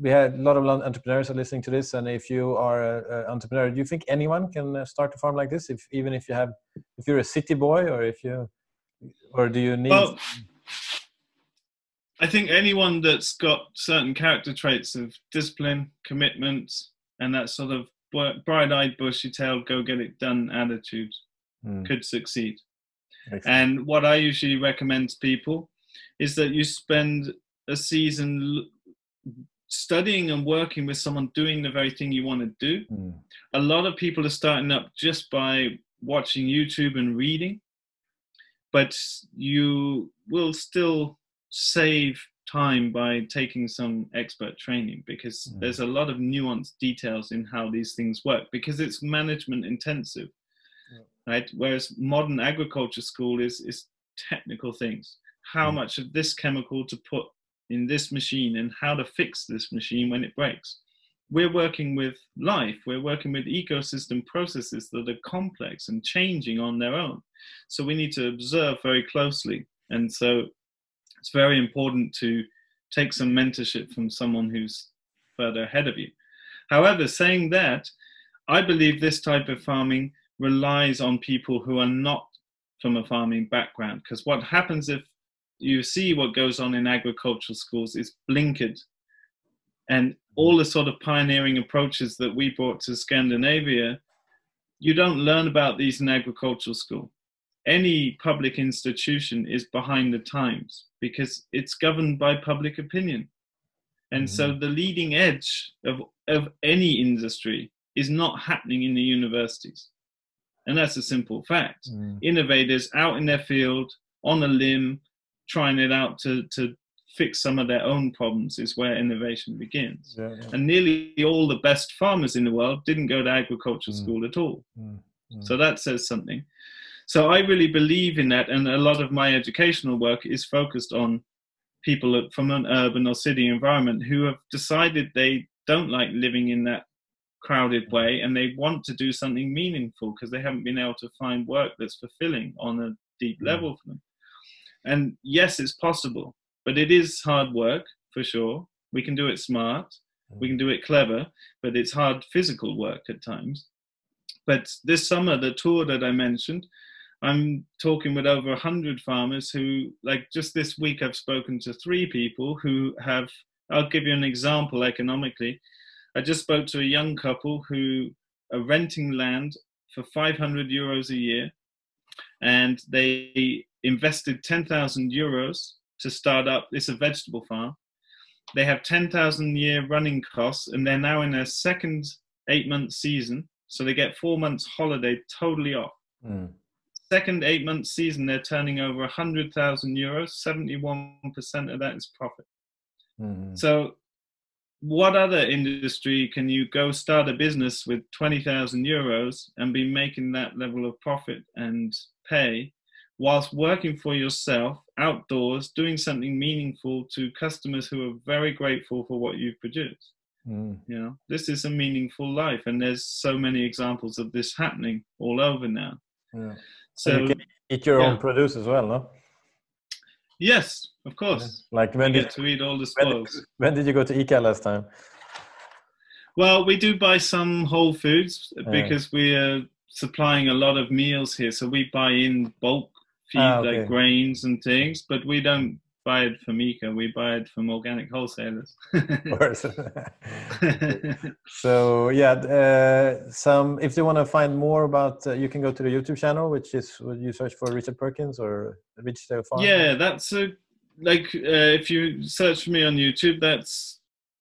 we had a lot of entrepreneurs are listening to this, and if you are an entrepreneur, do you think anyone can uh, start a farm like this? If even if you have, if you're a city boy, or if you, or do you need? well i think anyone that's got certain character traits of discipline commitment and that sort of bright-eyed bushy-tailed go get it done attitude Hmm, could succeed excellent. And what I usually recommend to people is that you spend a season studying and working with someone doing the very thing you want to do. Hmm, A lot of people are starting up just by watching YouTube and reading, but you will still save time by taking some expert training because Mm. there's a lot of nuanced details in how these things work because it's management intensive right? Whereas modern agriculture school is is technical things. How Mm. much of this chemical to put in this machine and how to fix this machine when it breaks. we're working with life, we're working with ecosystem processes that are complex and changing on their own. So we need to observe very closely. And so it's very important to take some mentorship from someone who's further ahead of you. However, saying that, I believe this type of farming relies on people who are not from a farming background. Because what happens if you see what goes on in agricultural schools is blinkered and all the sort of pioneering approaches that we brought to Scandinavia, you don't learn about these in agricultural school. Any public institution is behind the times because it's governed by public opinion. And mm-hmm. so the leading edge of, of any industry is not happening in the universities. And that's a simple fact. Mm. Innovators out in their field, on a limb, trying it out to, to fix some of their own problems is where innovation begins. Yeah, yeah. And nearly all the best farmers in the world didn't go to agriculture mm. school at all. Mm. Mm. So that says something. So I really believe in that, and a lot of my educational work is focused on people from an urban or city environment who have decided they don't like living in that crowded way and they want to do something meaningful because they haven't been able to find work that's fulfilling on a deep mm. level for them. And yes, it's possible but it is hard work for sure. We can do it smart, we can do it clever, but it's hard physical work at times. But this summer, the tour that I mentioned, I'm talking with over 100 farmers who, like just this week, I've spoken to three people who have, I'll give you an example economically. I just spoke to a young couple who are renting land for 500 euros a year and they invested 10,000 euros to start up. It's a vegetable farm. They have 10,000 year running costs, and they're now in their second eight month season. So they get four months holiday totally off. Mm. Second eight month season, they're turning over 100,000 euros. 71% of that is profit. Mm-hmm. So, what other industry can you go start a business with 20,000 euros and be making that level of profit and pay whilst working for yourself outdoors, doing something meaningful to customers who are very grateful for what you've produced. Mm. You know, this is a meaningful life, and there's so many examples of this happening all over now. Yeah. So you can eat your yeah. own produce as well, no? Yes, of course. Yeah. Like when you did to eat all the spoils. When, did you go to ICA last time? Well, we do buy some Whole Foods because we are supplying a lot of meals here, so we buy in bulk feed ah, okay. like grains and things, but we don't buy it from ICA. We buy it from organic wholesalers. of course. so yeah, uh, some if you want to find more about, uh, you can go to the YouTube channel, which is you search for Richard Perkins or Ridgedale Farm. Yeah, that's a like uh, if you search for me on YouTube, that's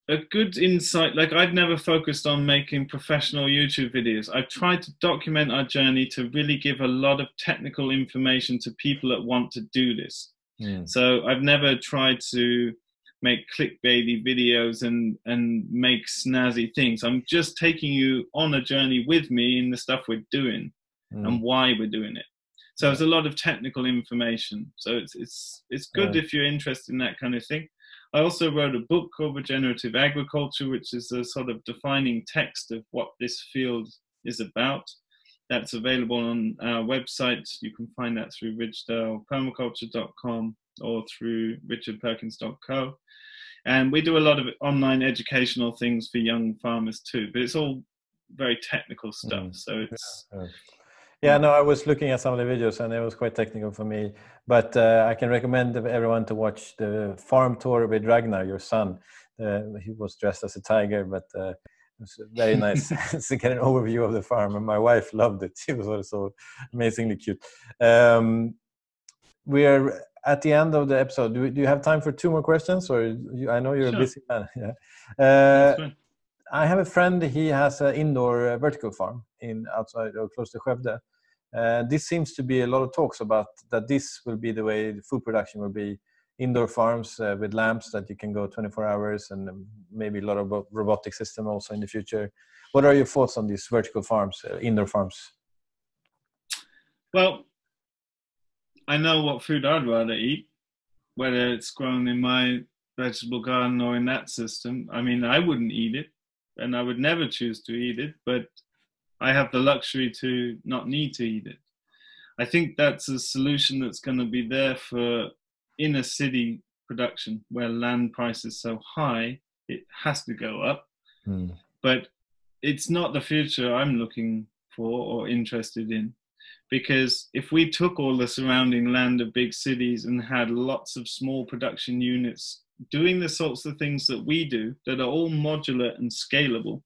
a good insight. Like I've never focused on making professional YouTube videos. I've tried to document our journey to really give a lot of technical information to people that want to do this. Mm. So I've never tried to make clickbaity videos and and make snazzy things. I'm just taking you on a journey with me in the stuff we're doing mm. and why we're doing it. So it's a lot of technical information. So it's it's it's good yeah. if you're interested in that kind of thing. I also wrote a book called Regenerative Agriculture, which is a sort of defining text of what this field is about. That's available on our website. You can find that through ridgedalepermaculture.com or through richardperkins.co. And we do a lot of online educational things for young farmers too, but it's all very technical stuff. Mm. So it's yeah. Yeah, no, I was looking at some of the videos and it was quite technical for me. But uh, I can recommend everyone to watch the farm tour with Ragnar, your son. Uh, he was dressed as a tiger, but uh, it was very nice to get an overview of the farm. And my wife loved it. She was also amazingly cute. Um, we are at the end of the episode. Do, do you have time for two more questions? Or you, I know you're sure. a busy man. Yeah. Uh, I have a friend. He has an indoor uh, vertical farm in outside or close to Skövde. Uh, this seems to be a lot of talks about that this will be the way the food production will be indoor farms uh, with lamps that you can go 24 hours and um, maybe a lot of robotic system also in the future. What are your thoughts on these vertical farms uh, indoor farms? Well i know what food i'd rather eat whether it's grown in my vegetable garden or in that system. I mean i wouldn't eat it and I would never choose to eat it, but I have the luxury to not need to eat it. I think that's a solution that's going to be there for inner city production where land price is so high, it has to go up. Mm. But it's not the future I'm looking for or interested in. Because if we took all the surrounding land of big cities and had lots of small production units doing the sorts of things that we do that are all modular and scalable,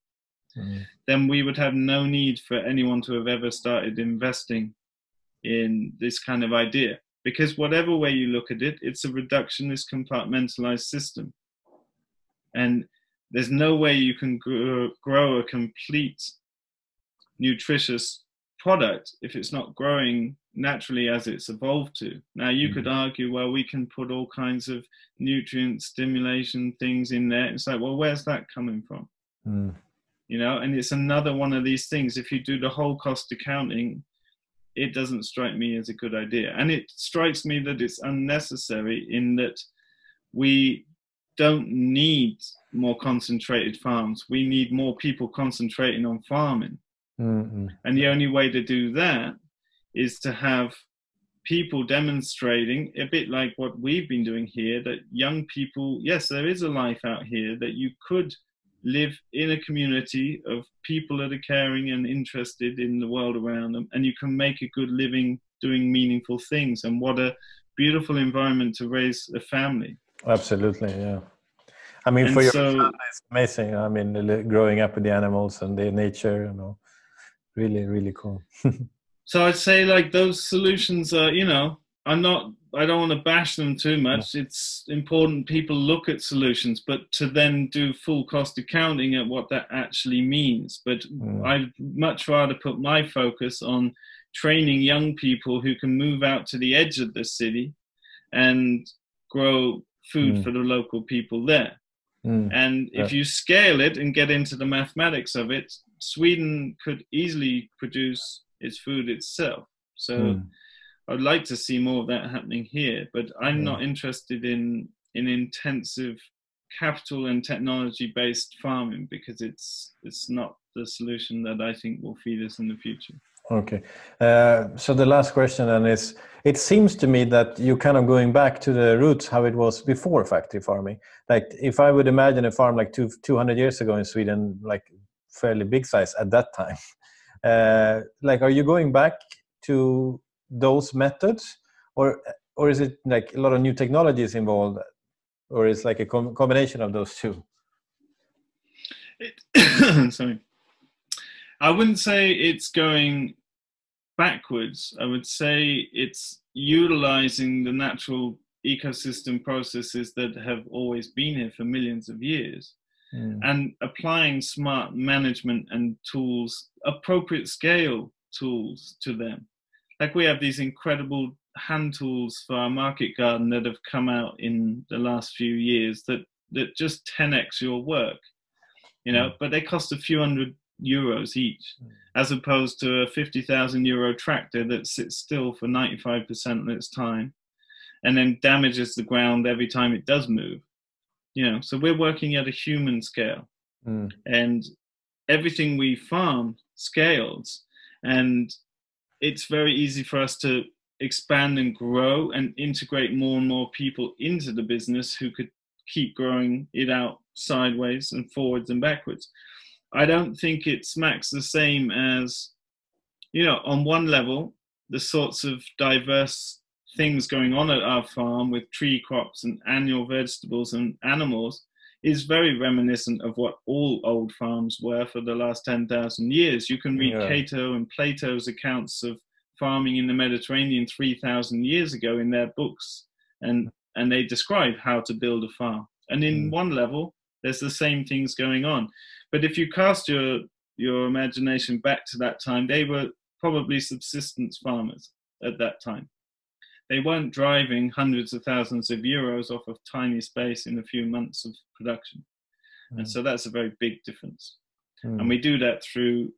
mm. then we would have no need for anyone to have ever started investing in this kind of idea. Because whatever way you look at it, it's a reductionist compartmentalized system. And there's no way you can grow, grow a complete nutritious product if it's not growing naturally as it's evolved to. Now, you mm could argue, well, we can put all kinds of nutrient stimulation things in there. It's like, well, where's that coming from? Mm. You know, and it's another one of these things. If you do the whole cost accounting, it doesn't strike me as a good idea. And it strikes me that it's unnecessary in that we don't need more concentrated farms. We need more people concentrating on farming. Mm-hmm. And the only way to do that is to have people demonstrating a bit like what we've been doing here that young people yes there is a life out here that you could live in a community of people that are caring and interested in the world around them and you can make a good living doing meaningful things. And what a beautiful environment to raise a family. Absolutely yeah. I mean and for your so, family it's amazing. I mean growing up with the animals and the nature you know. Really really cool. So i'd say like those solutions are you know i'm not i don't want to bash them too much it's important people look at solutions but to then do full cost accounting at what that actually means but mm. i'd much rather put my focus on training young people who can move out to the edge of the city and grow food mm. for the local people there mm. and if you scale it and get into the mathematics of it Sweden could easily produce its food itself. So mm. I'd like to see more of that happening here, but I'm not interested in in intensive capital and technology based farming because it's it's not the solution that I think will feed us in the future. Okay, uh, so the last question then is: It seems to me that you're kind of going back to the roots how it was before factory farming. Like if I would imagine a farm like two two hundred years ago in Sweden, like fairly big size at that time. Uh, like, are you going back to those methods, or or is it like a lot of new technologies involved, or is like a com combination of those two? It, sorry, I wouldn't say it's going backwards. I would say it's utilizing the natural ecosystem processes that have always been here for millions of years mm. and applying smart management and tools, appropriate scale tools to them. Like we have these incredible hand tools for our market garden that have come out in the last few years that, that just 10x your work, you know, mm. but they cost a few hundred euros each, mm. as opposed to a 50,000 euro tractor that sits still for 95% of its time and then damages the ground every time it does move you know so we're working at a human scale mm. and everything we farm scales and it's very easy for us to expand and grow and integrate more and more people into the business who could keep growing it out sideways and forwards and backwards. I don't think it smacks the same as you know on one level the sorts of diverse things going on at our farm with tree crops and annual vegetables and animals is very reminiscent of what all old farms were for the last 10,000 years. You can read yeah. Cato and Plato's accounts of farming in the Mediterranean 3,000 years ago in their books, and, and they describe how to build a farm. And in mm. one level, there's the same things going on. But if you cast your, your imagination back to that time, they were probably subsistence farmers at that time they weren't driving hundreds of thousands of euros off of tiny space in a few months of production. Mm. And so that's a very big difference. Mm. And we do that through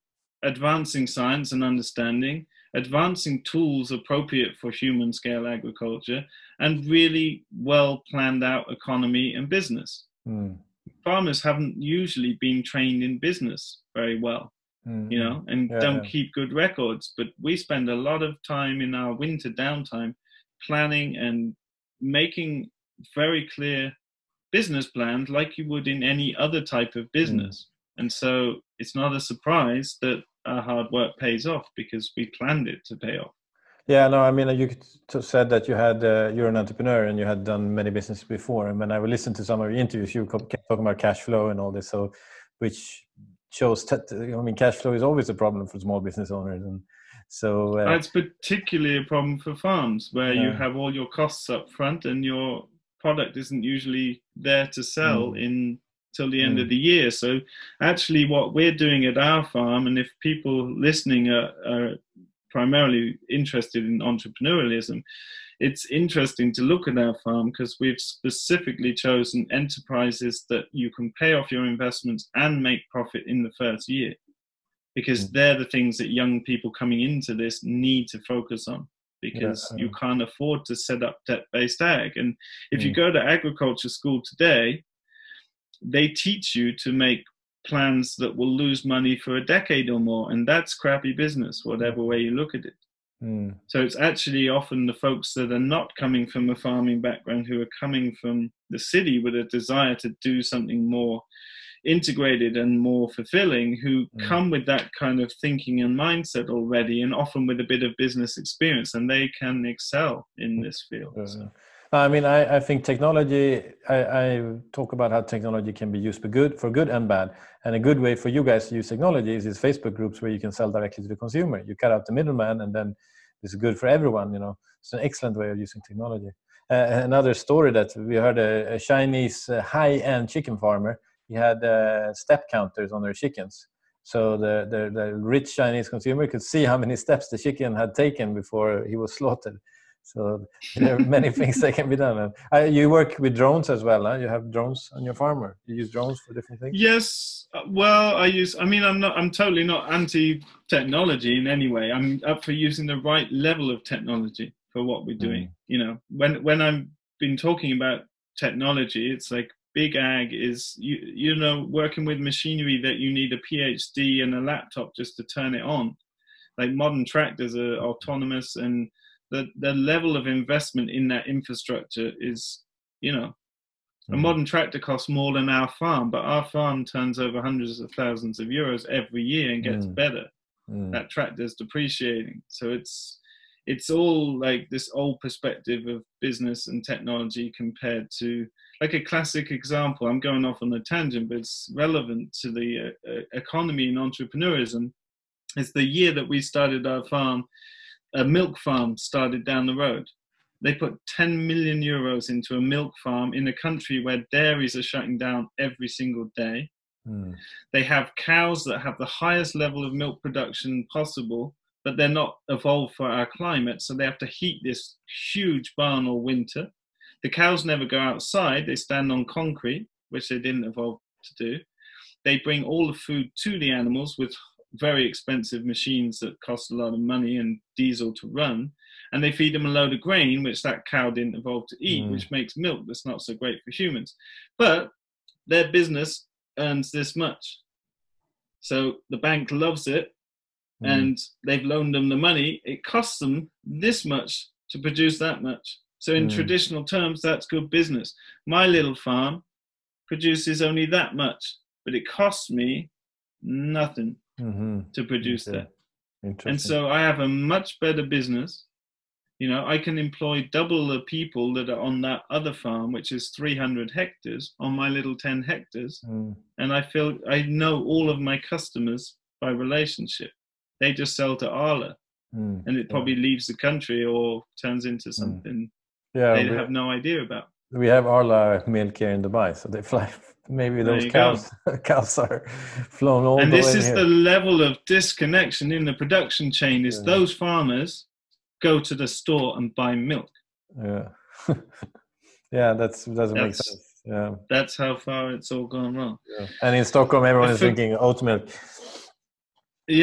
advancing science and understanding, advancing tools appropriate for human scale agriculture, and really well planned out economy and business. Mm. farmers haven't usually been trained in business very well, Mm. you know, and Yeah, don't yeah. keep good records. But we spend a lot of time in our winter downtime planning and making very clear business plans like you would in any other type of business. And so it's not a surprise that our hard work pays off because we planned it to pay off. Yeah, no, I mean, you said that you had uh, you're an entrepreneur and you had done many businesses before. And when I listened to some of your interviews, you kept talking about cash flow and all this, so which shows that I mean, cash flow is always a problem for small business owners, and so uh, That's particularly a problem for farms where you have all your costs up front and your product isn't usually there to sell Mm. in till the end Mm. of the year. So actually what we're doing at our farm and if people listening are, are primarily interested in entrepreneurialism, it's interesting to look at our farm because we've specifically chosen enterprises that you can pay off your investments and make profit in the first year because Mm. they're the things that young people coming into this need to focus on because Yeah, you can't afford to set up debt-based ag. And if you Mm. go to agriculture school today they teach you to make plans that will lose money for a decade or more and that's crappy business whatever way you look at it. Mm, so it's actually often the folks that are not coming from a farming background who are coming from the city with a desire to do something more integrated and more fulfilling who Mm. come with that kind of thinking and mindset already and often with a bit of business experience and they can excel in this field. So, I mean, I, I think technology. I, I talk about how technology can be used for good, for good and bad. And a good way for you guys to use technology is these Facebook groups where you can sell directly to the consumer. You cut out the middleman, and then it's good for everyone. You know, it's an excellent way of using technology. Uh, another story that we heard: a, a Chinese uh, high-end chicken farmer. He had uh, step counters on their chickens. So the, the the rich Chinese consumer could see how many steps the chicken had taken before he was slaughtered. So there are many things that can be done. And, uh, you work with drones as well, huh? You have drones on your farm, or you use drones for different things. yes, uh, well, I use. I mean, I'm not. I'm totally not anti-technology in any way. I'm up for using the right level of technology for what we're doing. You know, when when I've been talking about technology, it's like big ag is you you know working with machinery that you need a PhD and a laptop just to turn it on. Like modern tractors are autonomous, and the the level of investment in that infrastructure is, you know, a Mhm. modern tractor costs more than our farm, but our farm turns over hundreds of thousands of euros every year and gets Mm. better. Mm. That tractor's depreciating, so it's it's all like this old perspective of business and technology compared to like a classic example. I'm going off on a tangent, but it's relevant to the uh, uh, economy and entrepreneurism. It's the year that we started our farm. A milk farm started down the road they put 10 million euros into a milk farm in a country where dairies are shutting down every single day. Mm. They have cows that have the highest level of milk production possible, but they're not evolved for our climate, so they have to heat this huge barn all winter. The cows never go outside, they stand on concrete, which they didn't evolve to do. They bring all the food to the animals with very expensive machines that cost a lot of money and diesel to run and they feed them a load of grain, which that cow didn't evolve to eat, Mm. which makes milk that's not so great for humans. But their business earns this much. So the bank loves it Mm. and they've loaned them the money. It costs them this much to produce that much. So, in Mm. traditional terms, that's good business. My little farm produces only that much, but it costs me nothing Mhm. to produce Okay. that. And so I have a much better business. You know, I can employ double the people that are on that other farm, which is 300 hectares, on my little 10 hectares. Mm. And I feel I know all of my customers by relationship. They just sell to Arla, Mm. and it probably leaves the country or turns into something yeah, they have no idea about. we have Arla milk here in Dubai, so they fly. Maybe There those cows cows are flown all and this is here. the level of disconnection in the production chain is Yeah. those farmers go to the store and buy milk Yeah, yeah, that's doesn't make sense. Yeah. that's how far it's all gone wrong yeah, and in Stockholm, everyone I is think- drinking oat milk.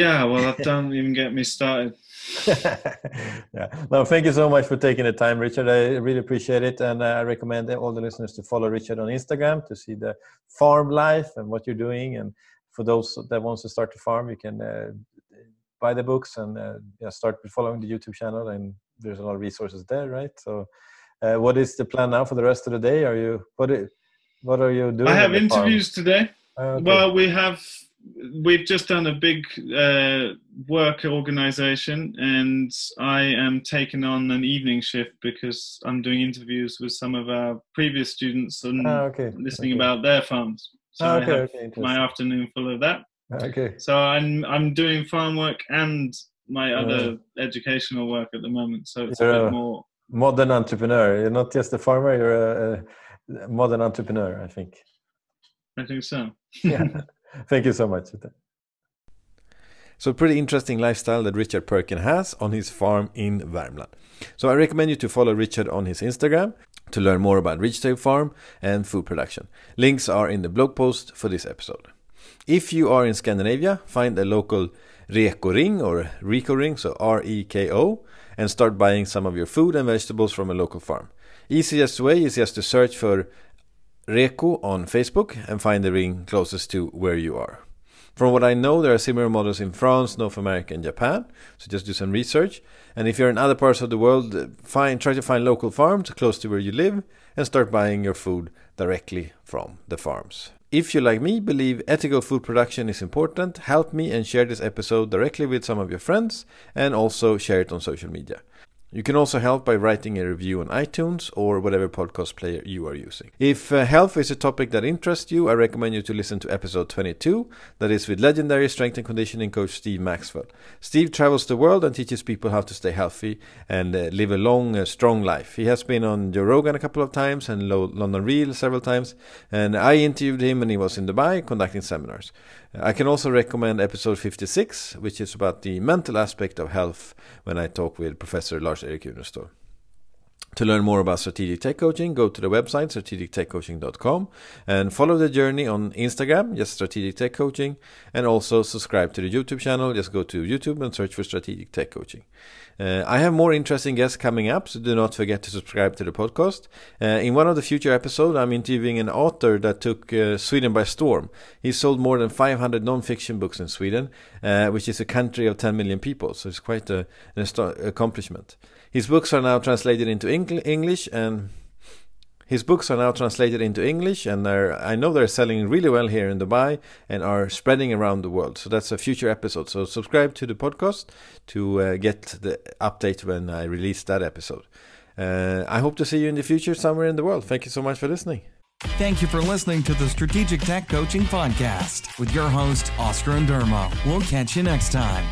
Yeah, well, that don't even get me started. yeah. No, thank you so much for taking the time, Richard. I really appreciate it, and I recommend all the listeners to follow Richard on Instagram to see the farm life and what you're doing. And for those that wants to start to farm, you can uh, buy the books and uh, yeah, start following the YouTube channel. And there's a lot of resources there, right? So, uh, what is the plan now for the rest of the day? Are you what? What are you doing? I have interviews farm? today. Ah, okay. Well, we have we've just done a big uh, work organization, and I am taking on an evening shift because I'm doing interviews with some of our previous students and Ah, okay. listening okay. about their farms. So Ah, I have okay, my afternoon full of that. Okay. So I'm I'm doing farm work and my Yeah. other educational work at the moment. So it's a bit more. Modern entrepreneur. You're not just a farmer. You're a, a modern entrepreneur. I think. I think so. Yeah. Thank you so much. So, pretty interesting lifestyle that Richard Perkin has on his farm in Värmland. So, I recommend you to follow Richard on his Instagram to learn more about Ridgedale Farm and food production. Links are in the blog post for this episode. If you are in Scandinavia, find a local Reko ring or Reko ring, so R E K O, and start buying some of your food and vegetables from a local farm. Easiest way is just to search for Reko on Facebook and find the ring closest to where you are. From what I know, there are similar models in France, North America, and Japan. So just do some research. And if you're in other parts of the world, uh, find try to find local farms close to where you live and start buying your food directly from the farms. If you, like me, believe ethical food production is important, help me and share this episode directly with some of your friends and also share it on social media. You can also help by writing a review on iTunes or whatever podcast player you are using. If uh, health is a topic that interests you, I recommend you to listen to episode 22, that is with legendary strength and conditioning coach Steve Maxwell. Steve travels the world and teaches people how to stay healthy and uh, live a long, uh, strong life. He has been on Joe Rogan a couple of times and Lo- London Real several times, and I interviewed him when he was in Dubai conducting seminars. I can also recommend episode 56, which is about the mental aspect of health when I talk with Professor Lars Erik Uneståhl. To learn more about strategic tech coaching, go to the website strategictechcoaching.com and follow the journey on Instagram, just strategic tech coaching, and also subscribe to the YouTube channel. Just go to YouTube and search for strategic tech coaching. Uh, I have more interesting guests coming up, so do not forget to subscribe to the podcast. Uh, in one of the future episodes, I'm interviewing an author that took uh, Sweden by storm. He sold more than 500 non-fiction books in Sweden, uh, which is a country of 10 million people, so it's quite a, an accomplishment. His books are now translated into Eng- English and his books are now translated into English, and I know they're selling really well here in Dubai and are spreading around the world. So that's a future episode. So subscribe to the podcast to uh, get the update when I release that episode. Uh, I hope to see you in the future somewhere in the world. Thank you so much for listening. Thank you for listening to the Strategic Tech Coaching Podcast with your host, Oscar and We'll catch you next time.